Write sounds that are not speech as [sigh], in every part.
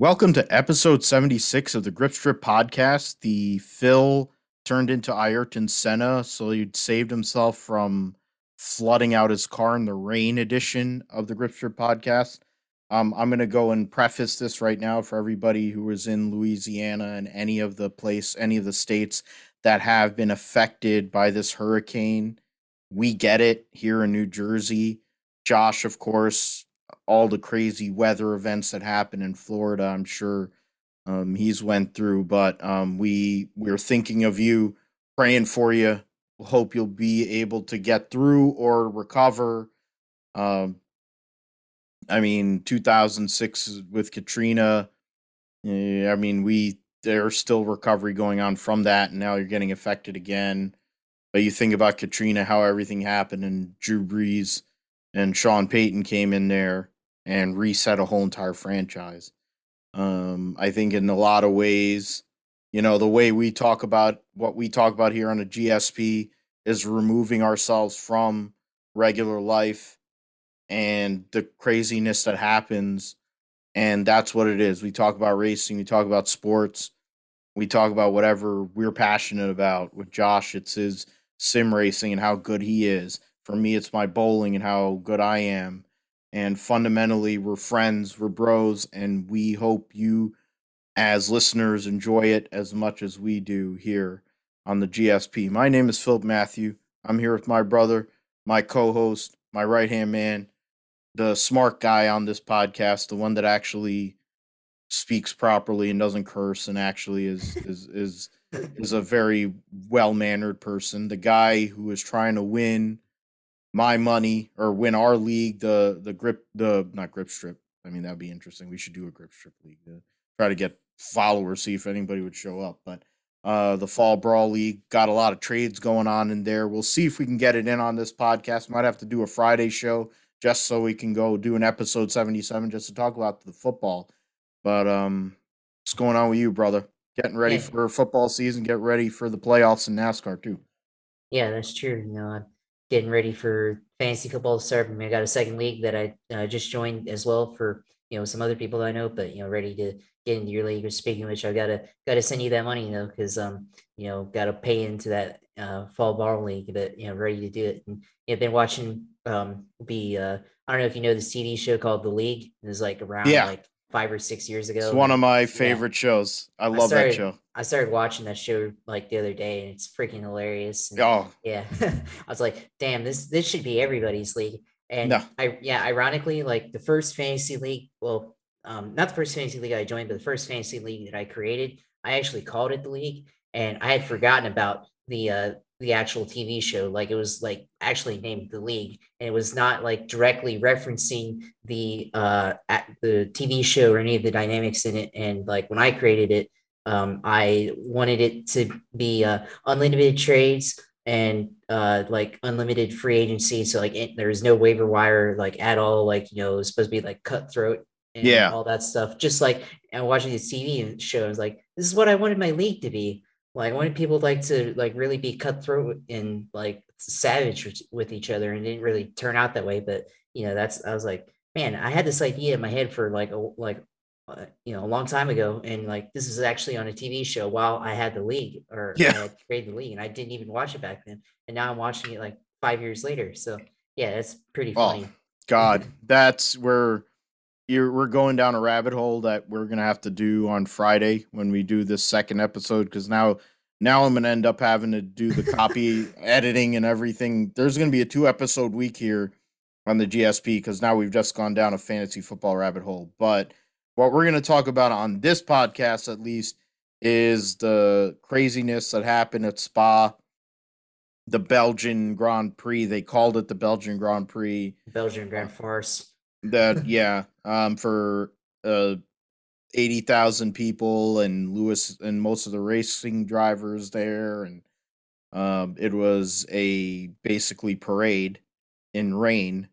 Welcome to episode 76 of the Grip Strip podcast. The Phil turned into Ayrton Senna, so he'd saved himself from flooding out his car in the rain edition of the Grip Strip podcast. Um, I'm going to go and preface this right now for everybody who is in Louisiana and any of the place, any of the states that have been affected by this hurricane. We get it here in New Jersey. Josh, of course, all the crazy weather events that happen in Florida, I'm sure um, he's went through. But um, we we're thinking of you, praying for you. Hope you'll be able to get through or recover. Um, I mean, 2006 with Katrina. I mean, we there's still recovery going on from that, and now you're getting affected again. But you think about Katrina, how everything happened, and Drew Brees and Sean Payton came in there and reset a whole entire franchise. Um, I think in a lot of ways, you know, the way we talk about what we talk about here on the GSP is removing ourselves from regular life and the craziness that happens. And that's what it is. We talk about racing, we talk about sports, we talk about whatever we're passionate about. With Josh, it's his sim racing and how good he is. For me, it's my bowling and how good I am. And fundamentally, we're friends, we're bros, and we hope you, as listeners, enjoy it as much as we do here on the GSP. My name is Philip Matthew. I'm here with my brother, my co host, my right hand man, the smart guy on this podcast, the one that actually speaks properly and doesn't curse and actually is [laughs] is is is a very well mannered person. The guy who is trying to win my money or win our league, the the grip the not grip strip. I mean that'd be interesting. We should do a grip strip league to try to get followers, see if anybody would show up. But uh the fall brawl league got a lot of trades going on in there. We'll see if we can get it in on this podcast. Might have to do a Friday show just so we can go do an episode 77 just to talk about the football. But um what's going on with you, brother? Getting ready Yeah. for football season, get ready for the playoffs in NASCAR too. Yeah, that's true. You know, getting ready for fantasy football to start. I mean, I got a second league that I uh, just joined as well for you know some other people I know, but you know, ready to get into your league. Or speaking of which, I gotta gotta send you that money you know, because um you know gotta pay into that uh fall ball league. But you know, ready to do it. And you know, been watching um the uh I don't know if you know the TV show called The League. It was like around Yeah. like five or six years ago. It's one of my favorite shows. I love started- that show. I started watching that show like the other day, and it's freaking hilarious. and- Oh, yeah, [laughs] I was like, damn, this this should be everybody's league. And No. I yeah, ironically, like the first fantasy league, well, um, not the first fantasy league I joined, but the first fantasy league that I created, I actually called it the league, and I had forgotten about the uh the actual TV show. Like it was like actually named the league, and it was not like directly referencing the uh the TV show or any of the dynamics in it. And like when I created it, um, I wanted it to be uh, unlimited trades and uh, like unlimited free agency. So like it, there was no waiver wire like at all. Like you know, it was supposed to be like cutthroat and Yeah. all that stuff. Just like and watching this TV shows, like this is what I wanted my league to be. Like wanted people like to like really be cutthroat and like savage with- with each other, and it didn't really turn out that way. But you know, that's I was like, man, I had this idea in my head for like a like uh, you know a long time ago and like this is actually on a tv show while i had the league or Yeah. created the league and i didn't even watch it back then and now i'm watching it like five years later so yeah that's pretty Oh, funny God, [laughs] that's where you're we're going down a rabbit hole that we're gonna have to do on Friday when we do this second episode because now now I'm gonna end up having to do the copy [laughs] editing and everything. There's gonna be a two episode week here on the GSP because now we've just gone down a fantasy football rabbit hole. But what we're gonna talk about on this podcast at least is the craziness that happened at Spa, the Belgian Grand Prix. They called it the Belgian Grand Prix belgian grand farce that yeah um for uh 80,000 people and Lewis and most of the racing drivers there and um it was a basically parade in rain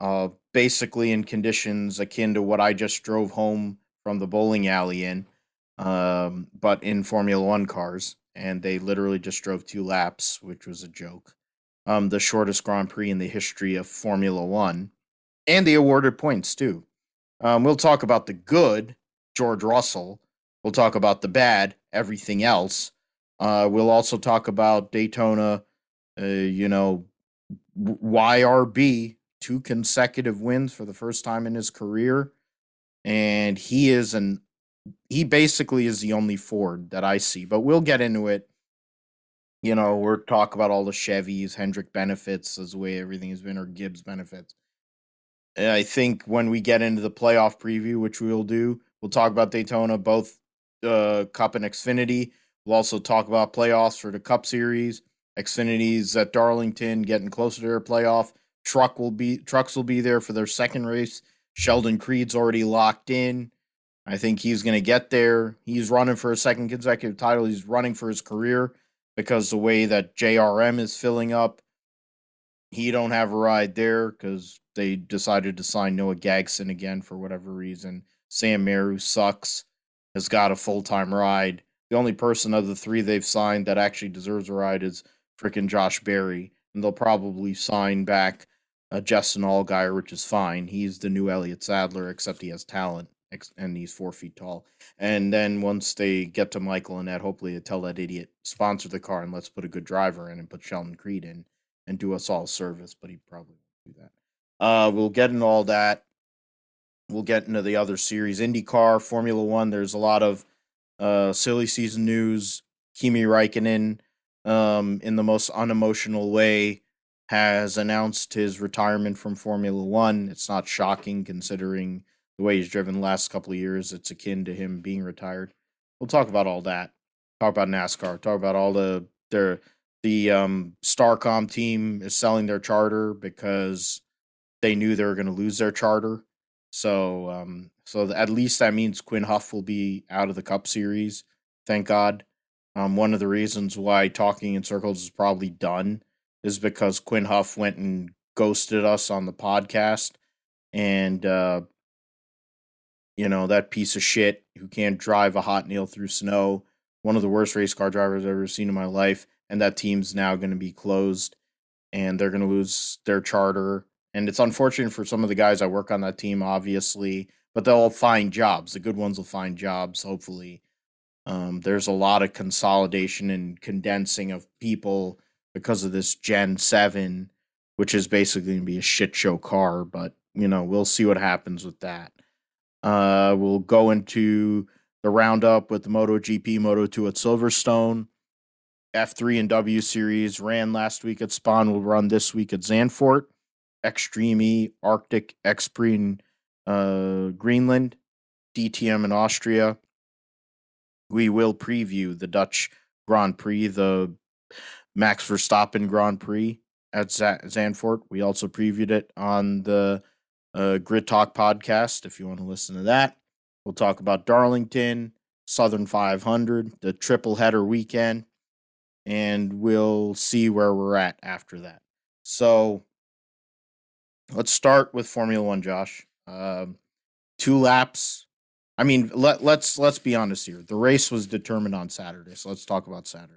uh basically in conditions akin to what I just drove home from the bowling alley in um but in Formula 1 cars and they literally just drove two laps which was a joke um the shortest Grand Prix in the history of Formula 1 and they awarded points too. Um, we'll talk about the good. George Russell. We'll talk about the bad, everything else. Uh, we'll also talk about Daytona, uh, you know, YRB, two consecutive wins for the first time in his career. And he is an he basically is the only Ford that I see, but we'll get into it. You know, we're talk about all the Chevys, Hendrick benefits as the way everything has been, or Gibbs benefits. I think when we get into the playoff preview, which we will do, we'll talk about Daytona, both uh, Cup and Xfinity. We'll also talk about playoffs for the Cup Series. Xfinity's at Darlington, getting closer to their playoff. Truck will be trucks will be there for their second race. Sheldon Creed's already locked in. I think he's going to get there. He's running for a second consecutive title. He's running for his career because the way that JRM is filling up, he don't have a ride there because they decided to sign Noah Gragson again for whatever reason. Sam Mayer, sucks, has got a full time ride. The only person of the three they've signed that actually deserves a ride is freaking Josh Berry, and they'll probably sign back uh, Justin Allgaier, which is fine. He's the new Elliott Sadler, except he has talent and he's four feet tall. And then once they get to Michael Annett, hopefully they tell that idiot sponsor the car and let's put a good driver in and put Sheldon Creed in and do us all service. But he probably won't do that. Uh, we'll get into all that. We'll get into the other series, IndyCar, Formula One. There's a lot of uh, silly season news. Kimi Raikkonen, um, in the most unemotional way, has announced his retirement from Formula One. It's not shocking considering the way he's driven the last couple of years. It's akin to him being retired. We'll talk about all that. Talk about NASCAR. Talk about all the their the um, Starcom team is selling their charter because they knew they were going to lose their charter. So, um, so at least that means Quinn Houff will be out of the Cup Series. Thank God. Um, one of the reasons why talking in circles is probably done is because Quinn Houff went and ghosted us on the podcast, and uh, you know that piece of shit who can't drive a hot nail through snow. One of the worst race car drivers I've ever seen in my life, and that team's now going to be closed, and they're going to lose their charter and it's unfortunate for some of the guys I work on that team, obviously, but they'll find jobs. The good ones will find jobs, hopefully. Um, there's a lot of consolidation and condensing of people because of this Gen 7, which is basically going to be a shit show car, but, you know, we'll see what happens with that. Uh, we'll go into the roundup with the MotoGP Moto 2 at Silverstone. F3 and W series ran last week at Spawn, will run this week at Zandvoort. Extreme Arctic expreen, uh, Greenland, DTM in Austria. We will preview the Dutch Grand Prix, the Max Verstappen Grand Prix at Z- Zandvoort. We also previewed it on the uh, Grid Talk podcast if you want to listen to that. We'll talk about Darlington, Southern 500, the triple header weekend, and we'll see where we're at after that. So, Let's start with Formula One, Josh. Um, two laps. I mean, let let's let's be honest here. The race was determined on Saturday, so let's talk about Saturday.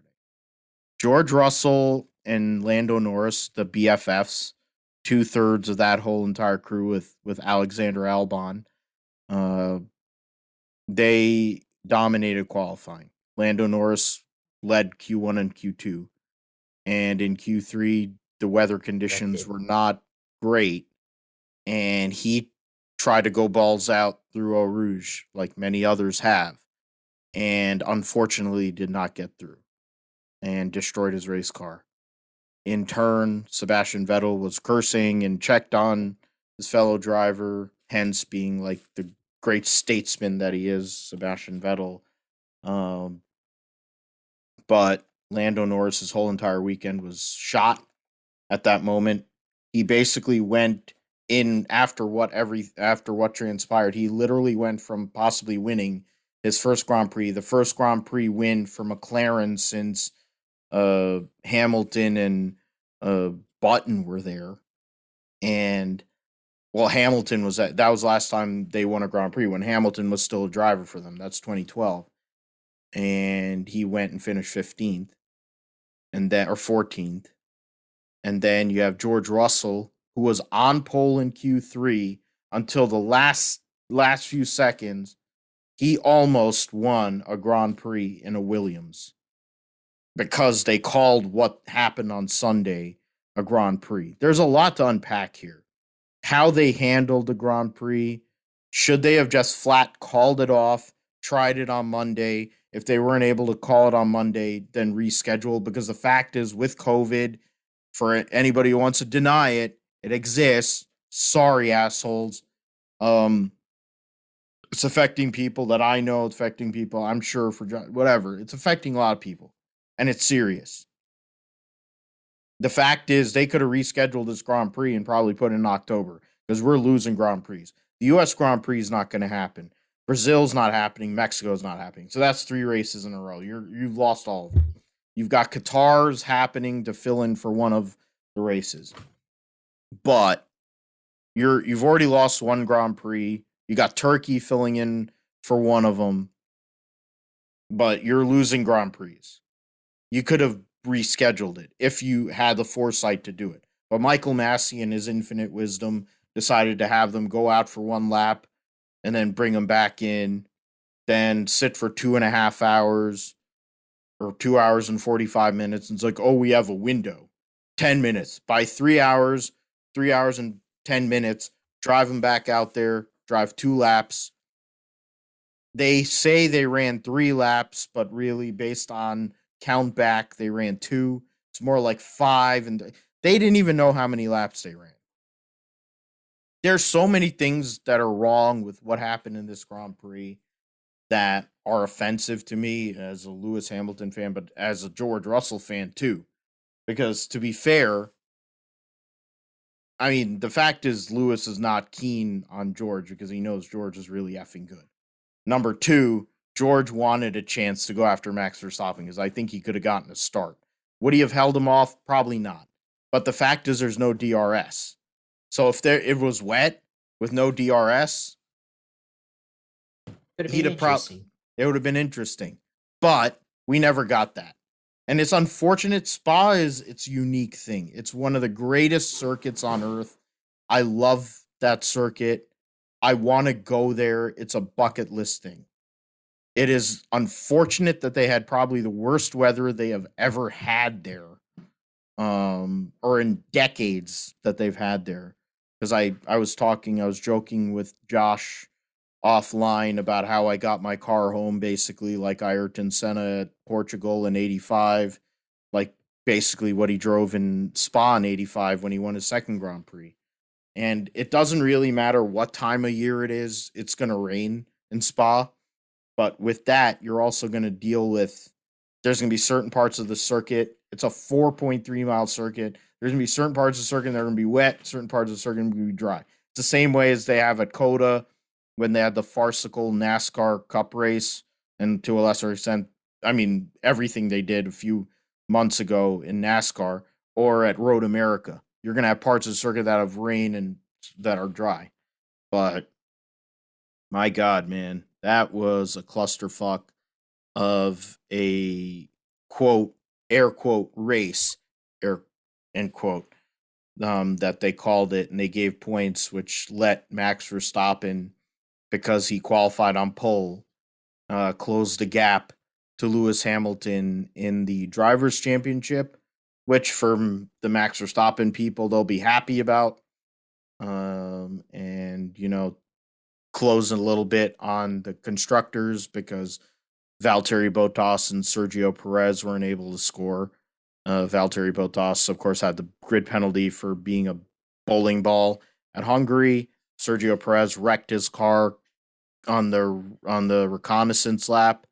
George Russell and Lando Norris, the BFFs, two thirds of that whole entire crew with with Alexander Albon. Uh, they dominated qualifying. Lando Norris led Q1 and Q2, and in Q3 the weather conditions were not great, and he tried to go balls out through Eau Rouge like many others have, and unfortunately did not get through and destroyed his race car. In turn, Sebastian Vettel was cursing and checked on his fellow driver, hence being like the great statesman that he is, Sebastian Vettel. Um, but Lando Norris's whole entire weekend was shot at that moment he basically went in after what every after what transpired. He literally went from possibly winning his first Grand Prix, the first Grand Prix win for McLaren since uh, Hamilton and uh, Button were there, and well, Hamilton was that that was last time they won a Grand Prix when Hamilton was still a driver for them. That's 2012, and he went and finished 15th, and then or 14th, and then you have George Russell, who was on pole in Q3 until the last last few seconds. he almost won a Grand Prix in a Williams because they called what happened on Sunday a Grand Prix. There's a lot to unpack here. How they handled the Grand Prix. Should they have just flat called it off, tried it on Monday? If they weren't able to call it on Monday, then reschedule. Because the fact is, with COVID, for anybody who wants to deny it, it exists. Sorry, assholes. Um, it's affecting people that I know, it's affecting people I'm sure for whatever. It's affecting a lot of people, and it's serious. The fact is, they could have rescheduled this Grand Prix and probably put in October because we're losing Grand Prix. The U.S. Grand Prix is not going to happen. Brazil's not happening. Mexico's not happening. So that's three races in a row. You're you've lost all of them. You've got Qatar's happening to fill in for one of the races, but you're you've already lost one Grand Prix. You got Turkey filling in for one of them, but you're losing Grand Prix. You could have rescheduled it if you had the foresight to do it. But Michael Masi, in his infinite wisdom, decided to have them go out for one lap and then bring them back in, then sit for two and a half hours or two hours and 45 minutes. And it's like, oh, we have a window 10 minutes. By three hours, three hours and 10 minutes, drive them back out there, drive two laps. They say they ran three laps, but really, based on count back, they ran two. It's more like five, and they didn't even know how many laps they ran. There's so many things that are wrong with what happened in this Grand Prix that are offensive to me as a Lewis Hamilton fan, but as a George Russell fan too. Because to be fair, I mean, the fact is Lewis is not keen on George because he knows George is really effing good. Number two, George wanted a chance to go after Max Verstappen because I think he could have gotten a start. Would he have held him off? Probably not. But the fact is, there's no DRS. So if there it was wet with no DRS, he'd have probably it would have been interesting. But we never got that. And it's unfortunate. Spa is its unique thing. It's one of the greatest circuits on earth. I love that circuit. I want to go there. It's a bucket list thing. It is unfortunate that they had probably the worst weather they have ever had there, um, or in decades that they've had there. Because I, I was talking, I was joking with Josh offline about how I got my car home basically like Ayrton Senna at Portugal in 85, like basically what he drove in Spa in 85 when he won his second Grand Prix. And it doesn't really matter what time of year it is, it's going to rain in Spa. But with that, you're also going to deal with there's going to be certain parts of the circuit. It's a 4.3 mile circuit. There's to be certain parts of the circuit that are to be wet, certain parts of the circuit are to be dry. It's the same way as they have at COTA when they had the farcical NASCAR Cup race, and to a lesser extent, I mean, everything they did a few months ago in NASCAR or at Road America. You're to have parts of the circuit that have rain and that are dry. But my God, man, that was a clusterfuck of a quote, air quote, race, air end quote, um, that they called it. And they gave points, which let Max Verstappen because he qualified on pole, uh, closed the gap to Lewis Hamilton in the Drivers' Championship, which from the Max Verstappen people, they'll be happy about. Um, and, you know, closing a little bit on the constructors because Valtteri Bottas and Sergio Perez weren't able to score. Uh, Valtteri Bottas, of course, had the grid penalty for being a bowling ball at Hungary. Sergio Perez wrecked his car on the on the reconnaissance lap,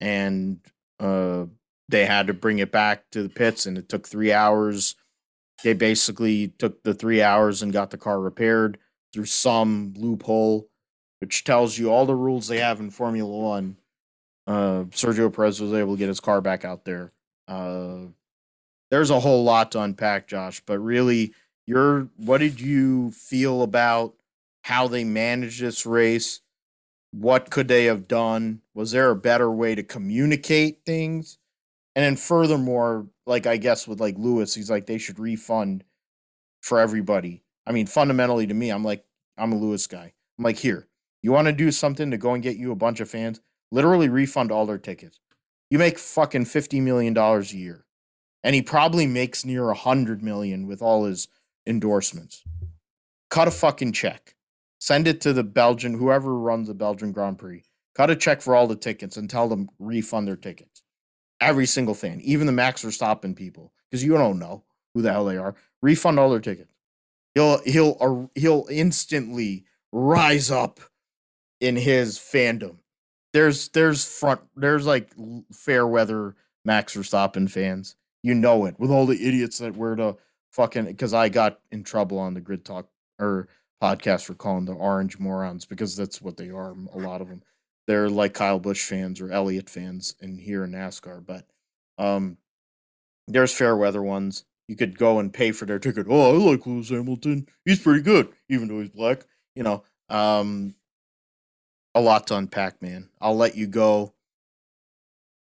and uh, they had to bring it back to the pits, and it took three hours. They basically took the three hours and got the car repaired through some loophole, which tells you all the rules they have in Formula One. Uh, Sergio Perez was able to get his car back out there. Uh, there's a whole lot to unpack, Josh, but really, your what did you feel about how they managed this race? what could they have done? Was there a better way to communicate things? And then furthermore, like I guess with like Lewis, he's like they should refund for everybody. I mean, fundamentally to me, I'm like I'm a Lewis guy. I'm like here, You want to do something to go and get you a bunch of fans? Literally refund all their tickets. You make fucking fifty million dollars a year, and he probably makes near a hundred million with all his endorsements. Cut a fucking check. Send it to the Belgian, whoever runs the Belgian Grand Prix. Cut a check for all the tickets and tell them refund their tickets. Every single fan, even the Max Verstappen people, because you don't know who the hell they are. Refund all their tickets. He'll he'll uh, he'll instantly rise up in his fandom. There's there's front there's like fair weather Max Verstappen fans. You know it with all the idiots that were to fucking because I got in trouble on the Grid Talk or podcast for calling the orange morons because that's what they are. A lot of them they're like Kyle Busch fans or Elliott fans in here in NASCAR. But um, there's fair weather ones. You could go and pay for their ticket. Oh, I like Lewis Hamilton. He's pretty good, even though he's black. You know, um, a lot to unpack, man. I'll let you go.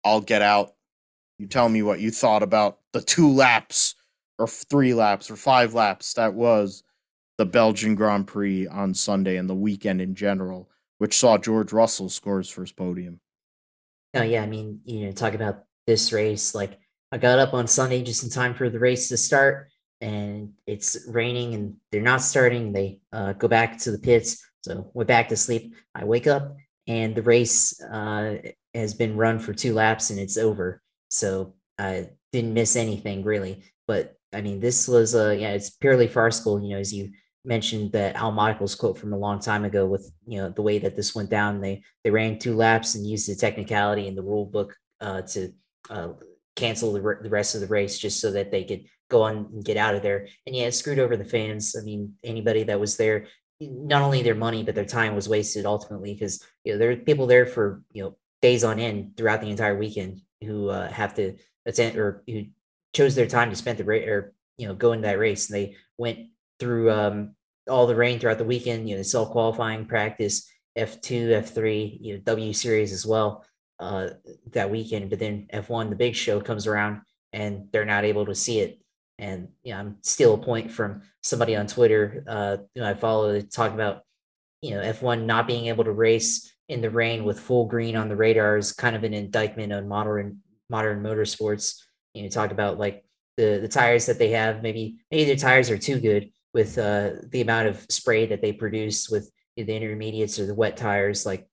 I'll get out. You tell me what you thought about the two laps or three laps or five laps that was the Belgian Grand Prix on Sunday and the weekend in general which saw George Russell score his first podium. Oh yeah, I mean, you know, talk about this race. Like I got up on Sunday just in time for the race to start, and it's raining and they're not starting. They uh, go back to the pits, so went back to sleep. I wake up and the race uh, has been run for two laps and it's over. So I didn't miss anything really. But I mean, this was a uh, yeah, it's purely farcical. You know, as you mentioned that Al Michaels quote from a long time ago with you know the way that this went down. They they ran two laps and used the technicality in the rule book uh, to uh, cancel the, re- the rest of the race just so that they could go on and get out of there. And yeah, it screwed over the fans. I mean, anybody that was there, not only their money but their time was wasted ultimately because you know there are people there for you know days on end throughout the entire weekend who uh, have to attend or who chose their time to spend the race or you know go into that race and they went through um, all the rain throughout the weekend. You know, self qualifying practice, F two, F three, you know, W series as well uh, that weekend. But then F one, the big show comes around, and they're not able to see it. And you know, I'm still a point from somebody on Twitter, uh, know, I follow talk about, you know, F1 not being able to race in the rain with full green on the radar is kind of an indictment on modern modern motorsports. You know, talk about like the the tires that they have. Maybe maybe their tires are too good, with uh, the amount of spray that they produce with the intermediates or the wet tires. Like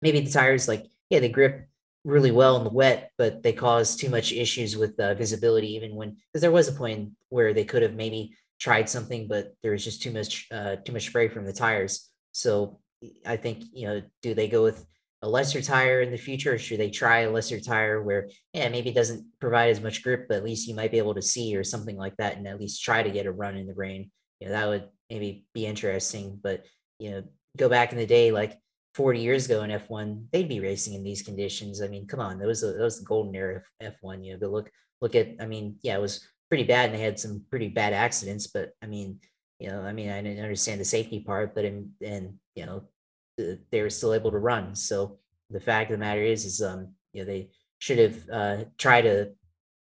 maybe the tires, like yeah, they grip really well in the wet, but they cause too much issues with uh, visibility. Even when because there was a point where they could have maybe tried something, but there was just too much uh, too much spray from the tires. So I think you know, do they go with a lesser tire in the future, or should they try a lesser tire where yeah maybe it doesn't provide as much grip, but at least you might be able to see or something like that, and at least try to get a run in the rain you know that would maybe be interesting but you know go back in the day like 40 years ago in f1 they'd be racing in these conditions. I mean come on that was a, that was the golden era of f1 you know but look look at i mean yeah it was pretty bad and they had some pretty bad accidents but i mean you know i mean i didn't understand the safety part but in and you know they were still able to run. So the fact of the matter is is um you know they should have uh tried a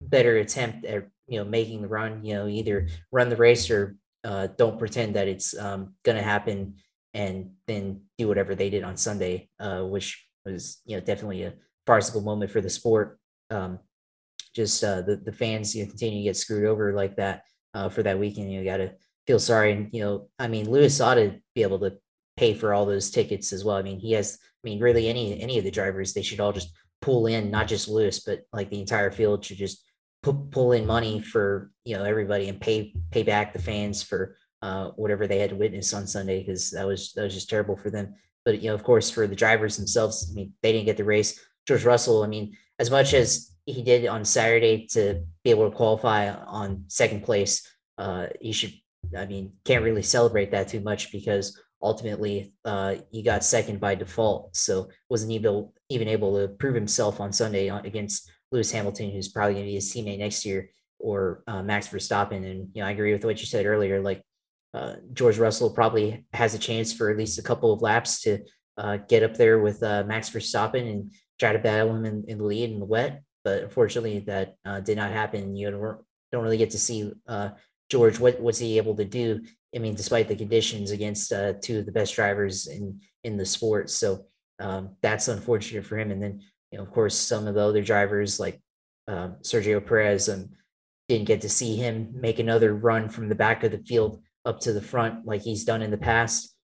better attempt at you know making the run you know either run the race or uh, don't pretend that it's um, going to happen and then do whatever they did on Sunday, uh, which was you know definitely a farcical moment for the sport. Um, just uh, the the fans you know, continue to get screwed over like that uh, for that weekend. You got to feel sorry, and you know I mean Lewis ought to be able to pay for all those tickets as well. I mean he has. I mean really any any of the drivers they should all just pull in, not just Lewis, but like the entire field should just pull in money for you know everybody and pay pay back the fans for uh, whatever they had to witness on Sunday because that was that was just terrible for them. But you know, of course, for the drivers themselves, I mean, they didn't get the race. George Russell, I mean, as much as he did on Saturday to be able to qualify on second place, uh, you should, I mean, can't really celebrate that too much because ultimately uh, he got second by default. So wasn't even even able to prove himself on Sunday against Lewis Hamilton, who's probably going to be his teammate next year, or uh, Max Verstappen. And you know, I agree with what you said earlier. Like uh, George Russell probably has a chance for at least a couple of laps to uh, get up there with uh, Max Verstappen and try to battle him in, in, the lead in the wet. But unfortunately, that uh, did not happen. You don't, really get to see uh, George. What was he able to do? I mean, despite the conditions against two of the best drivers in in the sport. So um, that's unfortunate for him. And then, you know, of course, some of the other drivers like um, Sergio Perez and didn't get to see him make another run from the back of the field up to the front like he's done in the past.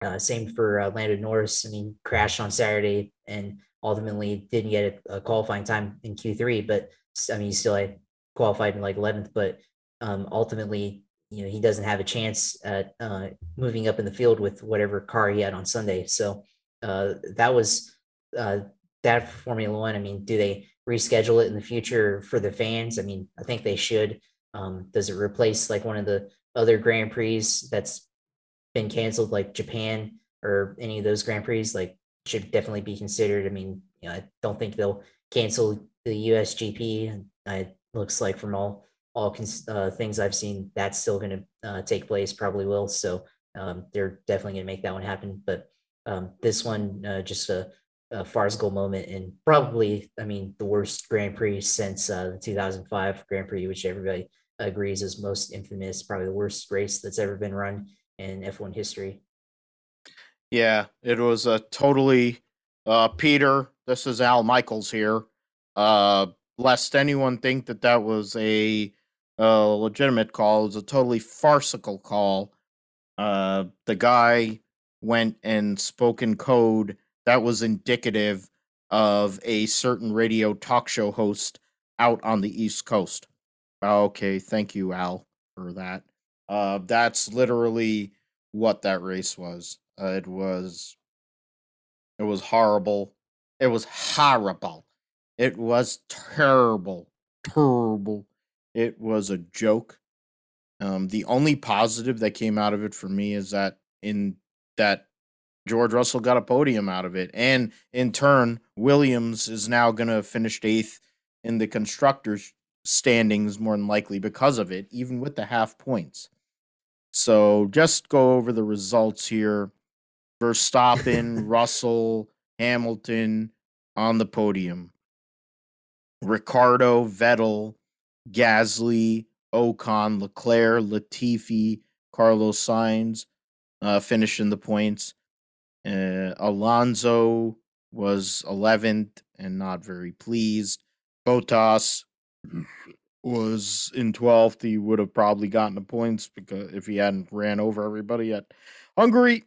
Uh, same for uh, Lando Norris. I mean, crashed on Saturday and ultimately didn't get a, a, qualifying time in Q3, but I mean, he still had qualified in like 11th, but um, ultimately, you know, he doesn't have a chance at uh, moving up in the field with whatever car he had on Sunday. So uh, that was uh, that for Formula One. I mean, do they reschedule it in the future for the fans? I mean, I think they should. Um, does it replace like one of the other Grand Prix that's been canceled, like Japan or any of those Grand Prix? Like, should definitely be considered. I mean, you know, I don't think they'll cancel the USGP. It looks like from all all uh, things I've seen, that's still going to uh, take place. Probably will. So um, they're definitely going to make that one happen. But um, this one, uh, just a, a farcical moment and probably, I mean, the worst Grand Prix since uh, the 2005 Grand Prix, which everybody agrees is most infamous, probably the worst race that's ever been run in F1 history. Yeah, it was a totally uh, Peter. This is Al Michaels here. Uh, lest anyone think that that was a, a legitimate call, it was a totally farcical call. Uh, the guy went and spoke in code that was indicative of a certain radio talk show host out on the East Coast. Okay, thank you, Al, for that. Uh, that's literally what that race was. Uh, it was it was horrible. It was horrible. It was terrible. Terrible. It was a joke. Um, the only positive that came out of it for me is that in that George Russell got a podium out of it, and in turn, Williams is now going to finish eighth in the constructors standings more than likely because of it, even with the half points. So just go over the results here. Verstappen, [laughs] Russell, Hamilton on the podium. Ricciardo, Vettel, Gasly, Ocon, Leclerc, Latifi, Carlos Sainz uh, finishing the points. Uh, Alonso was 11th and not very pleased. Bottas was in 12th. He would have probably gotten the points because if he hadn't ran over everybody at Hungary.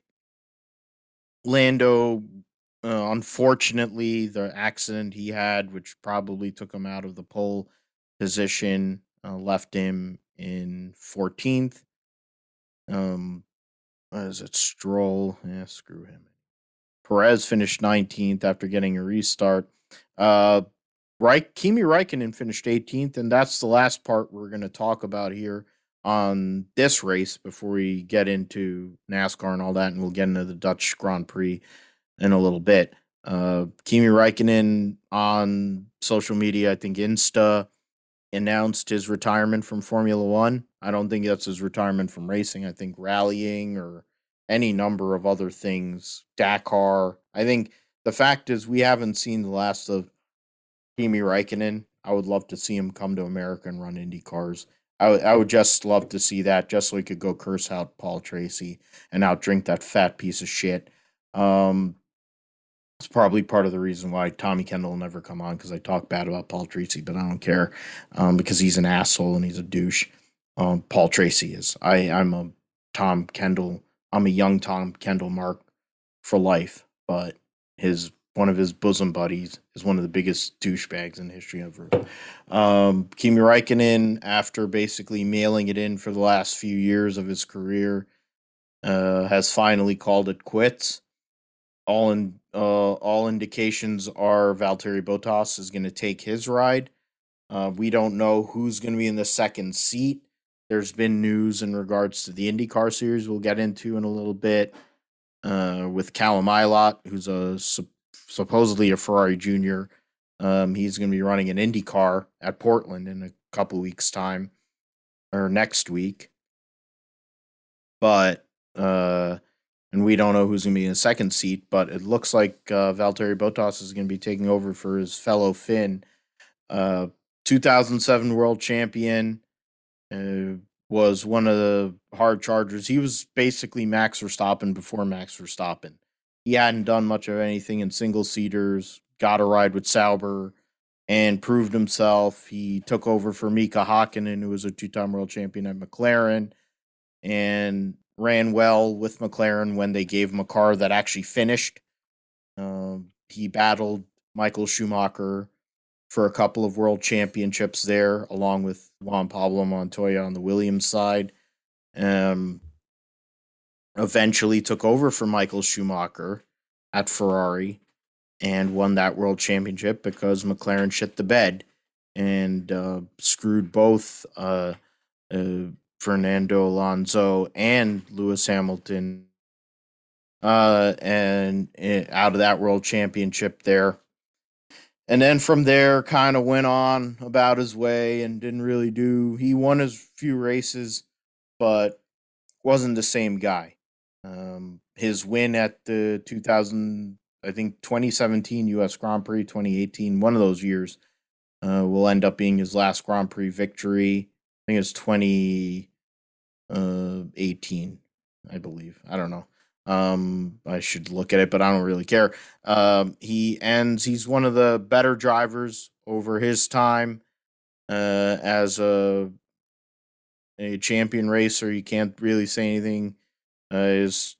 Lando, uh, unfortunately, the accident he had, which probably took him out of the pole position, uh, left him in 14th. Um, what is it? Stroll. Yeah, screw him. Perez finished 19th after getting a restart. Uh, Reich, Kimi Räikkönen finished 18th, and that's the last part we're going to talk about here on this race before we get into NASCAR and all that, and we'll get into the Dutch Grand Prix in a little bit. Uh, Kimi Räikkönen on social media, I think Insta, announced his retirement from Formula One. I don't think that's his retirement from racing. I think rallying or any number of other things, Dakar. I think the fact is we haven't seen the last of Kimi Räikkönen. I would love to see him come to America and run Indy cars. I would, I would just love to see that, just so he could go curse out Paul Tracy and out drink that fat piece of shit. Um, it's probably part of the reason why Tommy Kendall will never come on because I talk bad about Paul Tracy, but I don't care um, because he's an asshole and he's a douche. Um, Paul Tracy is. I I'm a Tom Kendall. I'm a young Tom Kendall mark for life, but his one of his bosom buddies is one of the biggest douchebags in the history of. Um, Kimi Räikkönen, after basically mailing it in for the last few years of his career, uh, has finally called it quits. All in uh, all indications are Valtteri Bottas is going to take his ride. Uh, we don't know who's going to be in the second seat. There's been news in regards to the IndyCar series. We'll get into in a little bit uh, with Callum Ilott, who's a supposedly a Ferrari junior. Um, he's going to be running an IndyCar at Portland in a couple weeks' time or next week. But uh, and we don't know who's going to be in the second seat, but it looks like uh, Valtteri Bottas is going to be taking over for his fellow Finn. Uh, 2007 world champion, uh, was one of the hard chargers. He was basically Max Verstappen before Max Verstappen. He hadn't done much of anything in single seaters, got a ride with Sauber and proved himself. He took over for Mika Hakkinen, who was a two time world champion at McLaren, and ran well with McLaren when they gave him a car that actually finished. Um, he battled Michael Schumacher for a couple of world championships there, along with Juan Pablo Montoya on the Williams side. Um, eventually took over for Michael Schumacher at Ferrari and won that world championship because McLaren shit the bed and uh, screwed both uh, uh, Fernando Alonso and Lewis Hamilton uh, and uh, out of that world championship there. And then from there, kind of went on about his way and didn't really do. He won his few races, but wasn't the same guy. Um, his win at the 2000, I think 2017 U.S. Grand Prix, 2018, one of those years, uh, will end up being his last Grand Prix victory. I think it's 2018, uh, I believe. I don't know. Um, I should look at it, but I don't really care. Um, he ends. He's one of the better drivers over his time uh, as a a champion racer. You can't really say anything uh, is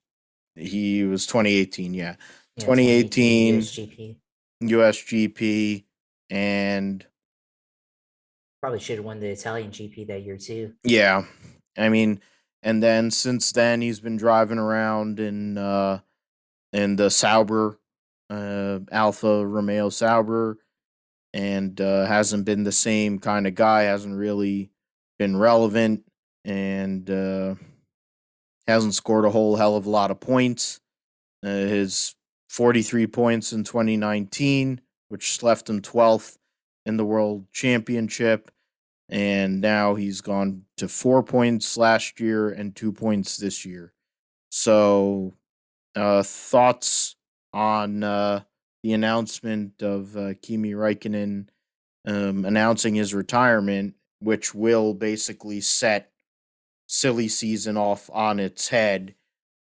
he was 2018, yeah, Yeah, 2018 USGP. USGP, and Probably should have won the Italian GP that year too. yeah, I mean, and then since then he's been driving around in uh in the Sauber, uh, Alfa Romeo Sauber, and uh, hasn't been the same kind of guy. Hasn't really been relevant, and uh, hasn't scored a whole hell of a lot of points. Uh, his 43 points in 2019, which left him 12th in the world championship. And now he's gone to four points last year and two points this year. So, uh, thoughts on uh, the announcement of uh, Kimi Räikkönen um, announcing his retirement, which will basically set silly season off on its head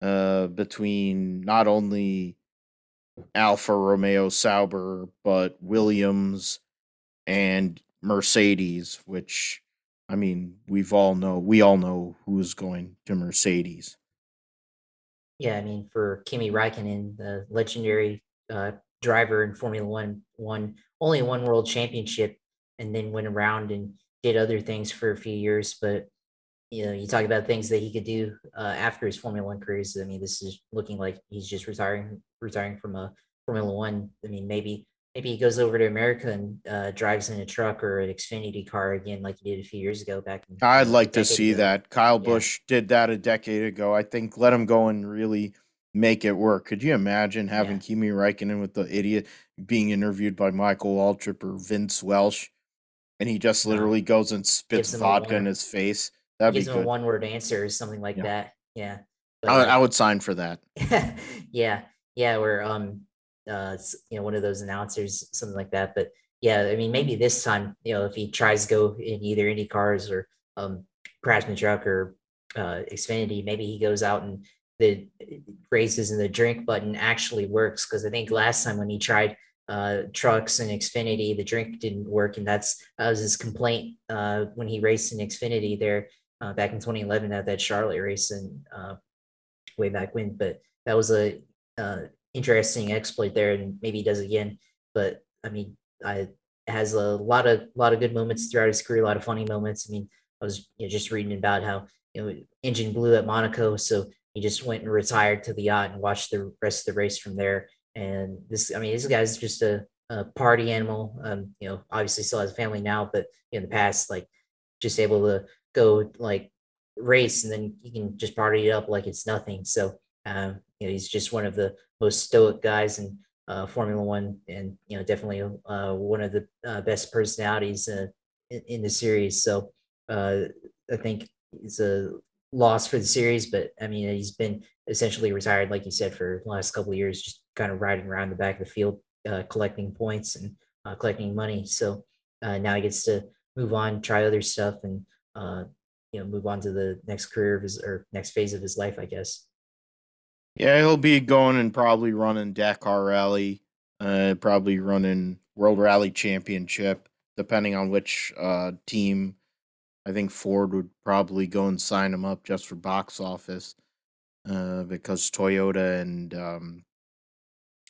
uh, between not only Alfa Romeo Sauber, but Williams and Mercedes, which I mean, we've all know we all know who's going to Mercedes. Yeah, I mean, for Kimi Räikkönen, the legendary uh, driver in Formula One, won only one world championship and then went around and did other things for a few years. But you know, you talk about things that he could do uh, after his Formula One careers. I mean, this is looking like he's just retiring, retiring from a Formula One. I mean, maybe maybe he goes over to America and uh, drives in a truck or an Xfinity car again, like he did a few years ago. Back in, I'd like to see ago. that. Kyle Yeah. Busch did that a decade ago. I think let him go and really make it work. Could you imagine having Yeah. Kimi Räikkönen with the idiot being interviewed by Michael Waltrip or Vince Welch, and he just No. literally goes and spits vodka in his face? That'd him a one word answer or something like Yeah. that. Yeah. I, But, would- uh, I would sign for that. [laughs] yeah, yeah, where um uh you know one of those announcers, something like that. But yeah, I mean maybe this time, you know, if he tries to go in either Indy cars or um Craftsman truck or uh Xfinity, maybe he goes out and the races and the drink button actually works. Cause I think last time when he tried uh trucks and Xfinity, the drink didn't work. And that's that was his complaint uh when he raced in Xfinity there uh, back in 2011 at that Charlotte race and uh way back when. But that was a uh, interesting exploit there, and maybe he does again. But I mean, I has a lot of lot of good moments throughout his career, a lot of funny moments. I mean, I was you know, just reading about how you know engine blew at Monaco, so he just went and retired to the yacht and watched the rest of the race from there. And this, I mean, this guy's just a, a party animal. Um, you know, obviously still has a family now, but in the past, like just able to go like race and then you can just party it up like it's nothing. So um, you know, he's just one of the most stoic guys in uh, Formula One, and you know, definitely uh, one of the uh, best personalities uh, in, in the series. So uh, I think it's a loss for the series, but I mean, he's been essentially retired, like you said, for the last couple of years, just kind of riding around the back of the field, uh, collecting points and collecting money. So now he gets to move on, try other stuff, and uh, you know, move on to the next career of his or next phase of his life, I guess. Yeah, he'll be going and probably running Dakar Rally, uh, probably running World Rally Championship, depending on which uh, team. I think Ford would probably go and sign him up just for box office, uh, because Toyota and um,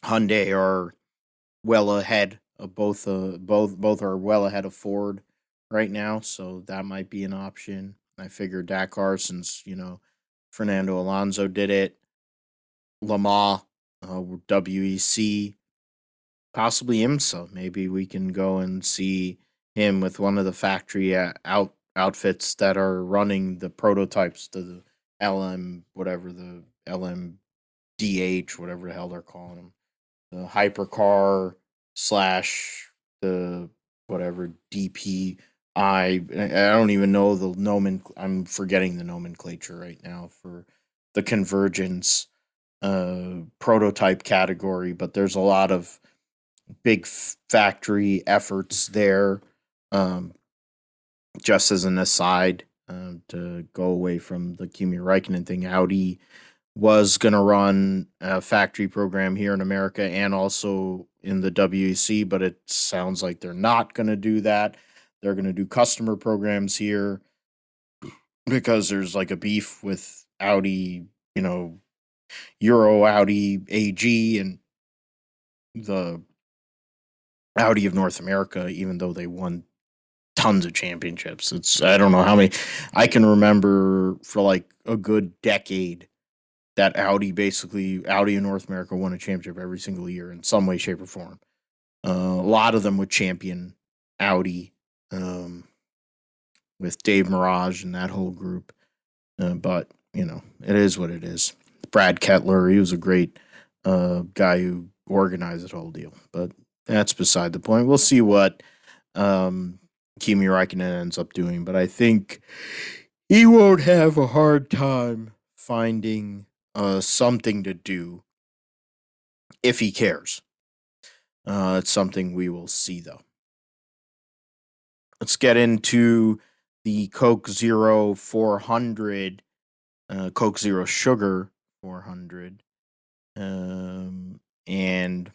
Hyundai are well ahead of both. Uh, both both are well ahead of Ford right now, so that might be an option. I figure Dakar, since you know Fernando Alonso did it, Le Mans, uh, WEC, possibly IMSA. Maybe we can go and see him with one of the factory uh, out outfits that are running the prototypes to the LM, whatever the LMDH, whatever the hell they're calling them, the hypercar slash the whatever DP. I I don't even know the nomen. I'm forgetting the nomenclature right now for the convergence uh, prototype category, but there's a lot of big f- factory efforts there. Um, just as an aside, uh, to go away from the Kimi Räikkönen thing, Audi was going to run a factory program here in America and also in the WEC, but it sounds like they're not going to do that. They're going to do customer programs here because there's like a beef with Audi, you know, Euro Audi AG and the Audi of North America, even though they won tons of championships. It's I don't know how many I can remember for like a good decade that Audi basically Audi in North America won a championship every single year in some way, shape, or form. Uh, a lot of them would champion Audi um, with Dave Maraj and that whole group. Uh, but you know, it is what it is. Brad Kettler, he was a great uh, guy who organized the whole deal. But that's beside the point. We'll see what um, Kimi Räikkönen ends up doing, but I think he won't have a hard time finding uh, something to do if he cares. Uh, it's something we will see, though. Let's get into the Coke Zero 400, uh, Coke Zero Sugar 400. Um, and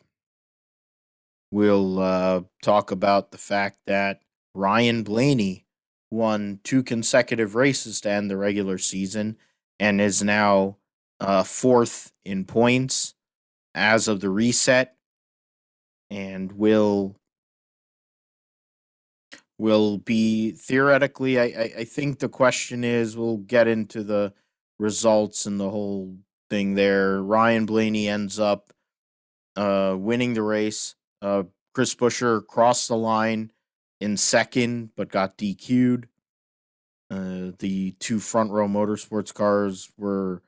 we'll uh, talk about the fact that Ryan Blaney won two consecutive races to end the regular season and is now uh, fourth in points as of the reset and will will be theoretically I, I, I think the question is we'll get into the results and the whole thing there. Ryan blaney ends up uh, winning the race. Uh, chris buescher crossed the line in second but got dq'd uh, the two front row motorsports cars were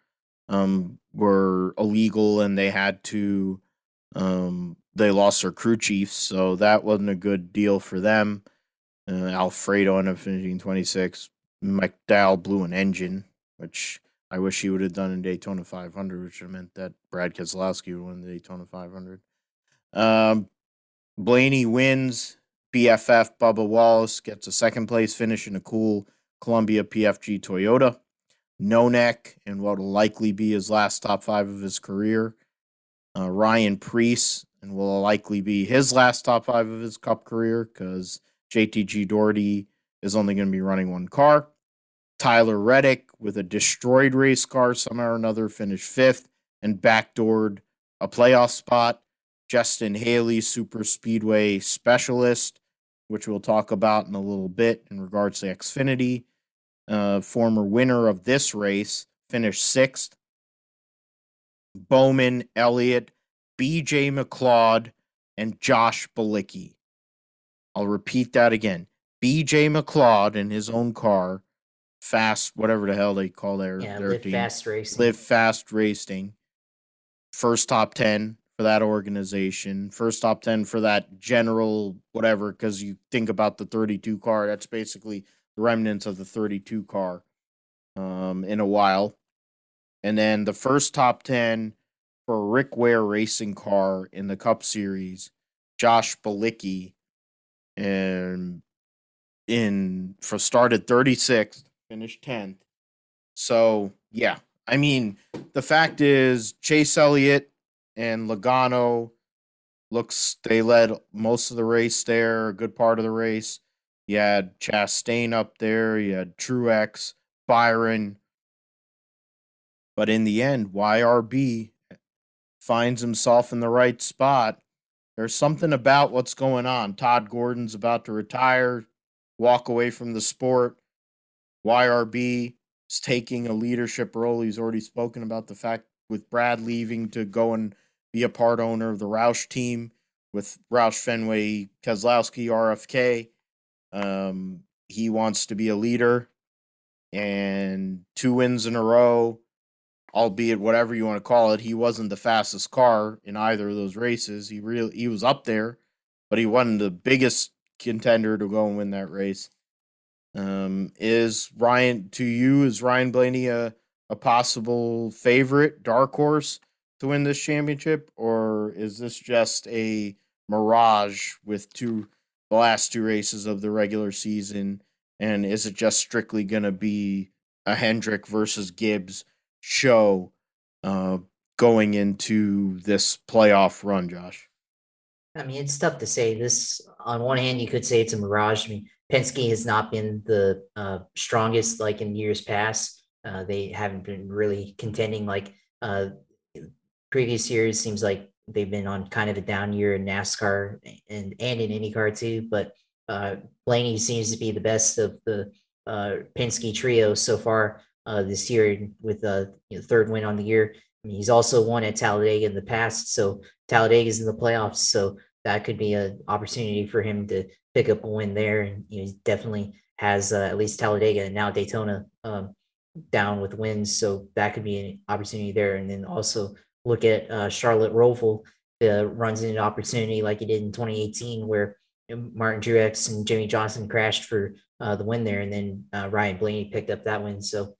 um, were illegal and they had to um, they lost their crew chiefs, so that wasn't a good deal for them. Uh, Alfredo ended up finishing 26. McDowell blew an engine, which I wish he would have done in Daytona 500, which would have meant that Brad Keselowski would win the Daytona 500. Um, Blaney wins. BFF Bubba Wallace gets a second place finish in a cool Columbia PFG Toyota. No neck in what will likely be his last top five of his career. Uh, Ryan Preece and will likely be his last top five of his cup career because JTG Daugherty is only going to be running one car. Tyler Reddick with a destroyed race car somehow or another finished fifth and backdoored a playoff spot. Justin Haley, super speedway specialist, which we'll talk about in a little bit in regards to Xfinity. Uh, former winner of this race finished sixth. Bowman, Elliott, BJ McLeod, and Josh Bilicki. I'll repeat that again. BJ McLeod in his own car, fast, whatever the hell they call their, Yeah, their live team. fast racing. Live Fast Racing. First top 10 for that organization. First top 10 for that general whatever, because you think about the 32 car, that's basically the remnants of the 32 car um, in a while. And then the first top 10 for Rick Ware racing car in the Cup Series, Josh Bilicki, and in for started 36th, finished 10th. So yeah, I mean, the fact is Chase Elliott and Logano looks they led most of the race there, a good part of the race. You had Chastain up there, you had Truex, Byron. But in the end, YRB finds himself in the right spot. There's something about what's going on. Todd Gordon's about to retire, walk away from the sport. YRB is taking a leadership role. He's already spoken about the fact with Brad leaving to go and be a part owner of the Roush team with Roush Fenway Keselowski RFK. Um, he wants to be a leader and two wins in a row, albeit whatever you want to call it. He wasn't the fastest car in either of those races. He really he was up there, but he wasn't the biggest contender to go and win that race. Um, is Ryan to you? Is Ryan Blaney a, a possible favorite, dark horse to win this championship, or is this just a mirage with two the last two races of the regular season? And is it just strictly going to be a Hendrick versus Gibbs show uh, going into this playoff run, Josh? I mean, it's tough to say. This, on one hand, you could say it's a mirage. I mean, Penske has not been the uh, strongest like in years past. Uh, they haven't been really contending like uh, previous years. Seems like they've been on kind of a down year in NASCAR and and in IndyCar too. But uh, Blaney seems to be the best of the uh, Penske trio so far uh, this year with a you know, third win on the year. I mean, he's also won at Talladega in the past, so Talladega is in the playoffs, so that could be an opportunity for him to pick up a win there. And you know, he definitely has uh, at least Talladega and now Daytona um, down with wins, so that could be an opportunity there. And then also look at uh, Charlotte Roval uh, runs into opportunity like he did in 2018, where Martin Truex and Jimmie Johnson crashed for uh, the win there, and then uh, Ryan Blaney picked up that win. So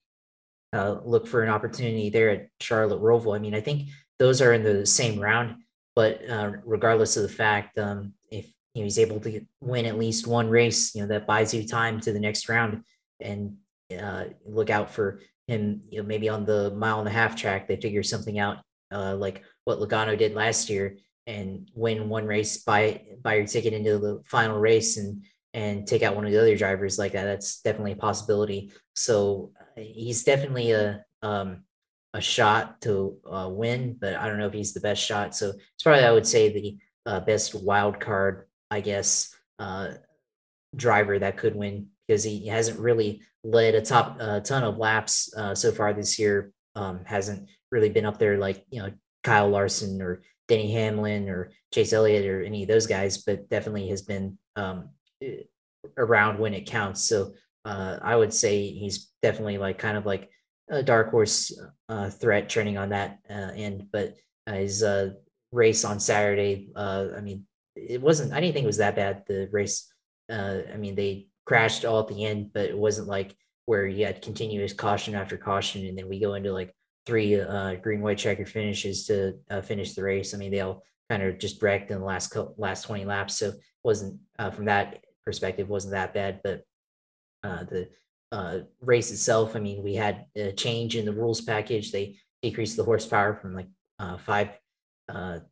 uh, look for an opportunity there at Charlotte Roval. I mean, I think those are in the same round, but uh, regardless of the fact, um, if you know, he's able to win at least one race, you know that buys you time to the next round, and uh, look out for him. You know, maybe on the mile and a half track, they figure something out, uh, like what Logano did last year, and win one race, buy buy your ticket into the final race, and and take out one of the other drivers like that. That's definitely a possibility. So he's definitely a um, a shot to uh, win, but I don't know if he's the best shot. So it's probably I would say the uh, best wild card, I guess, uh, driver that could win because he hasn't really led a top uh, ton of laps uh, so far this year. Um, hasn't really been up there like you know Kyle Larson or Denny Hamlin or Chase Elliott or any of those guys, but definitely has been um, around when it counts. So uh, I would say he's definitely like kind of like a dark horse uh, threat trending on that uh, end. But uh, his uh, race on Saturday, uh, I mean, it wasn't. I didn't think it was that bad. The race, I mean, they crashed all at the end, but it wasn't like where you had continuous caution after caution, and then we go into like three green white checker finishes to finish the race. I mean, they all kind of just wrecked in the last co- last 20 laps, so it wasn't from that perspective wasn't that bad. But uh, the uh, race itself, I mean, we had a change in the rules package. They decreased the horsepower from like uh, five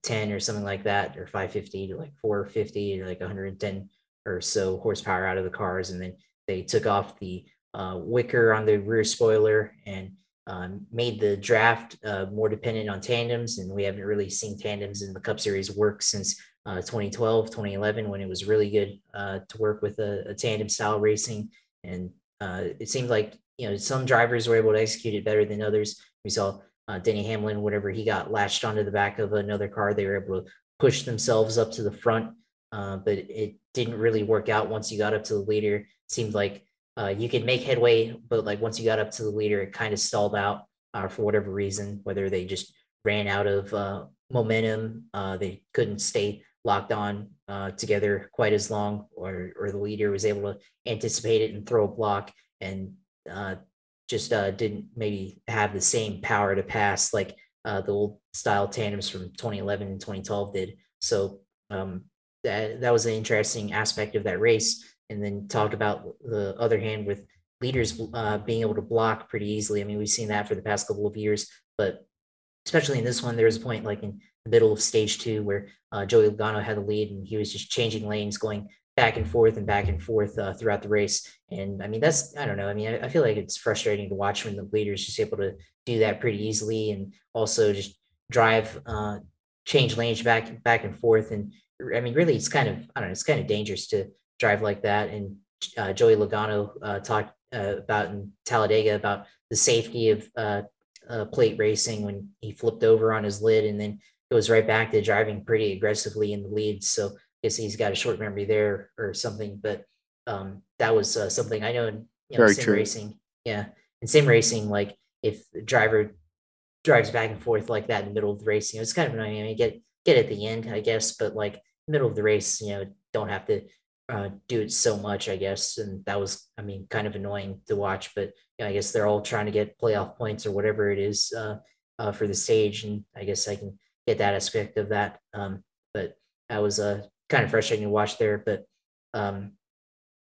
ten or something like that, or 550 to like 450 or like 110 or so horsepower out of the cars, and then they took off the wicker on the rear spoiler and um, made the draft uh, more dependent on tandems, and we haven't really seen tandems in the Cup Series work since uh, 2012, 2011, when it was really good uh, to work with a, a, tandem style racing. And uh, it seemed like you know some drivers were able to execute it better than others. We saw uh, Denny Hamlin, whenever he got latched onto the back of another car, they were able to push themselves up to the front, uh, but it didn't really work out once you got up to the leader. It seemed like uh, you could make headway, but like once you got up to the leader, it kind of stalled out uh, for whatever reason, whether they just ran out of uh, momentum, uh, they couldn't stay locked on uh, together quite as long, or or the leader was able to anticipate it and throw a block and uh, just didn't maybe have the same power to pass like the old style tandems from 2011 and 2012 did. So um, that that was an interesting aspect of that race and then talked about the other hand with leaders uh, being able to block pretty easily. I mean, we've seen that for the past couple of years, but especially in this one, there was a point like in middle of stage two where uh, Joey Logano had the lead and he was just changing lanes, going back and forth and back and forth uh, throughout the race. And I mean, that's, I don't know. I mean, I, I, feel like it's frustrating to watch when the leader is just able to do that pretty easily and also just drive, uh, change lanes back, back and forth. And I mean, really, it's kind of, I don't know, it's kind of dangerous to drive like that. And uh, Joey Logano uh, talked uh, about in Talladega about the safety of uh, plate racing when he flipped over on his lid and then goes right back to driving pretty aggressively in the lead. So I guess he's got a short memory there or something. But um, that was uh, something I know in you know, Very sim true. racing. Yeah, in sim racing, like if the driver drives back and forth like that in the middle of the race, you know, it's kind of annoying. I mean, get get at the end, I guess, but like middle of the race, you know, don't have to uh, do it so much, I guess. And that was, I mean, kind of annoying to watch. But you know, I guess they're all trying to get playoff points or whatever it is uh, uh, for the stage, and I guess I can get that aspect of that. Um, but that was uh, kind of frustrating to watch there. But um,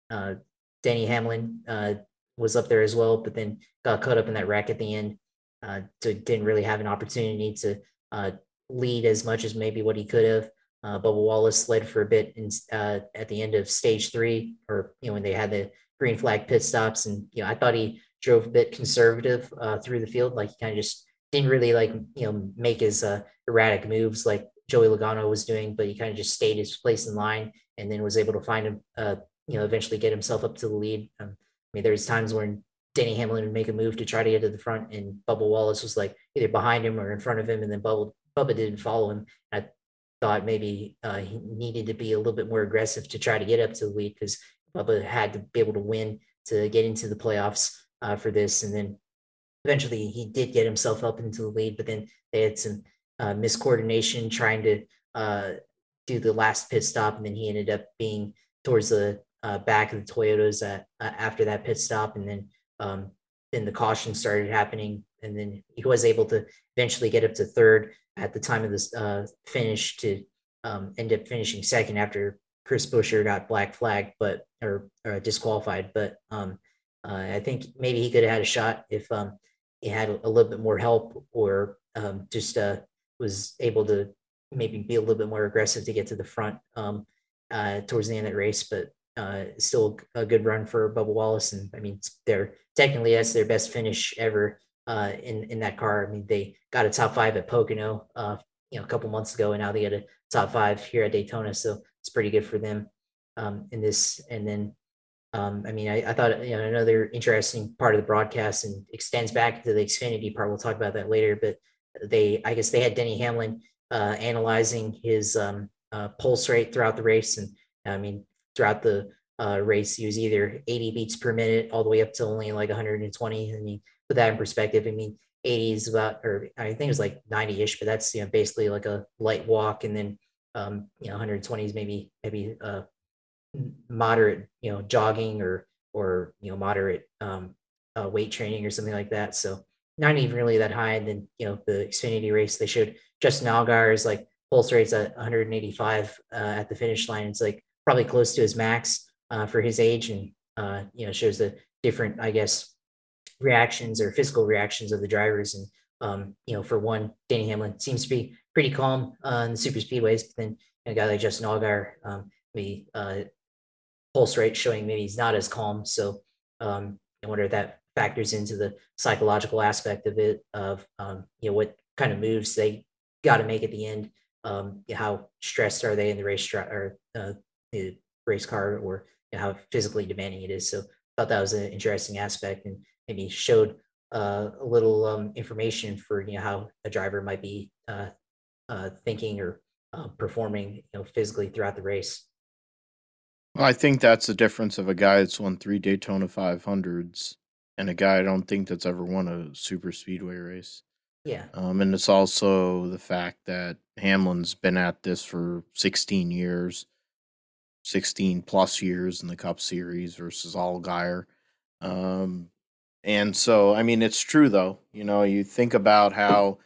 uh, Denny Hamlin uh, was up there as well, but then got caught up in that wreck at the end. Uh, so didn't really have an opportunity to uh, lead as much as maybe what he could have. Uh, Bubba Wallace led for a bit in, uh, at the end of stage three, or you know when they had the green flag pit stops, and you know I thought he drove a bit conservative uh, through the field, like he kind of just didn't really like you know make his uh, erratic moves like Joey Logano was doing, but he kind of just stayed his place in line and then was able to find him, uh, you know, eventually get himself up to the lead. Um, I mean, there's times when Denny Hamlin would make a move to try to get to the front, and Bubba Wallace was like either behind him or in front of him, and then Bubba, Bubba didn't follow him. I thought maybe uh, he needed to be a little bit more aggressive to try to get up to the lead because Bubba had to be able to win to get into the playoffs uh, for this, and then eventually he did get himself up into the lead, but then they had some uh, miscoordination trying to uh, do the last pit stop, and then he ended up being towards the uh, back of the Toyotas at, uh, after that pit stop, and then um, then the caution started happening, and then he was able to eventually get up to third at the time of this uh, finish to um, end up finishing second after Chris Buescher got black flagged, but or, or disqualified. But um, uh, I think maybe he could have had a shot if um, had a little bit more help or um, just uh, was able to maybe be a little bit more aggressive to get to the front um, uh, towards the end of the race, but uh, still a good run for Bubba Wallace. And I mean, they're technically that's their best finish ever uh, in in that car. I mean, they got a top five at Pocono, uh, you know, a couple months ago, and now they get a top five here at Daytona. So it's pretty good for them um, in this. And then, um, I mean, I, I, thought you know another interesting part of the broadcast and extends back to the Xfinity part. We'll talk about that later, but they I guess they had Denny Hamlin uh, analyzing his um, uh, pulse rate throughout the race, and I mean throughout the uh, race he was either 80 beats per minute all the way up to only like 120. I mean, put that in perspective, I mean 80 is about, or I think it was like 90-ish, but that's you know basically like a light walk, and then um, you know 120 is maybe maybe uh, moderate you know jogging or or you know moderate um, uh, weight training or something like that. So not even really that high. And then, you know, the Xfinity race, they showed Justin Allgaier's like pulse rates at 185 uh, at the finish line. It's like probably close to his max uh, for his age and, uh, you know, shows the different, I guess, reactions or physical reactions of the drivers. And, um, you know, for one, Danny Hamlin seems to be pretty calm in the super speedways, but then a guy like Justin Allgaier, um, uh, pulse rate showing maybe he's not as calm. So um, I wonder if that factors into the psychological aspect of it of um, you know what kind of moves they got to make at the end. Um, how stressed are they in the race or uh, the race car or you know, how physically demanding it is. So I thought that was an interesting aspect and maybe showed uh, a little um, information for you know how a driver might be uh, uh thinking or uh, performing you know physically throughout the race I think that's the difference of a guy that's won three Daytona 500s and a guy I don't think that's ever won a super speedway race. Yeah. Um, and it's also the fact that Hamlin's been at this for 16 years, 16 plus years in the Cup Series versus Allgaier. Um, and so, I mean, it's true though. You know, you think about how,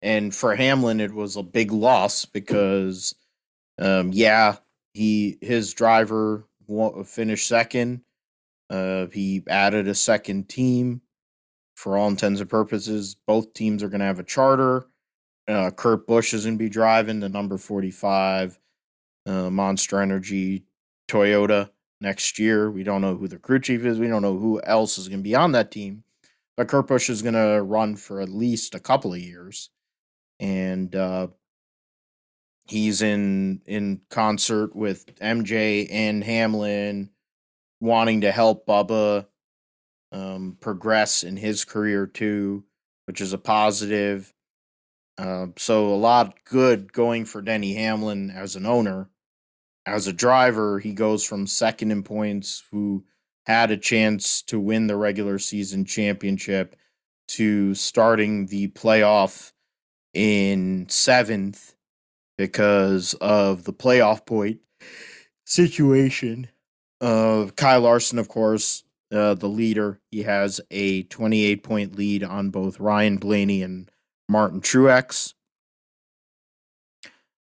and for Hamlin, it was a big loss because, um, yeah, he his driver finished second, Uh, he added a second team for all intents and purposes. Both teams are going to have a charter. Uh, Kurt Busch is going to be driving the number 45 uh, Monster Energy Toyota next year. We don't know who the crew chief is. We don't know who else is going to be on that team. But Kurt Busch is going to run for at least a couple of years. And uh, he's in in concert with MJ and Hamlin wanting to help Bubba um, progress in his career too, which is a positive. Uh, so a lot good going for Denny Hamlin as an owner. As a driver, he goes from second in points, who had a chance to win the regular season championship, to starting the playoff in seventh because of the playoff point situation. Uh, Kyle Larson, of course, uh, the leader. He has a 28 point lead on both Ryan Blaney and Martin Truex.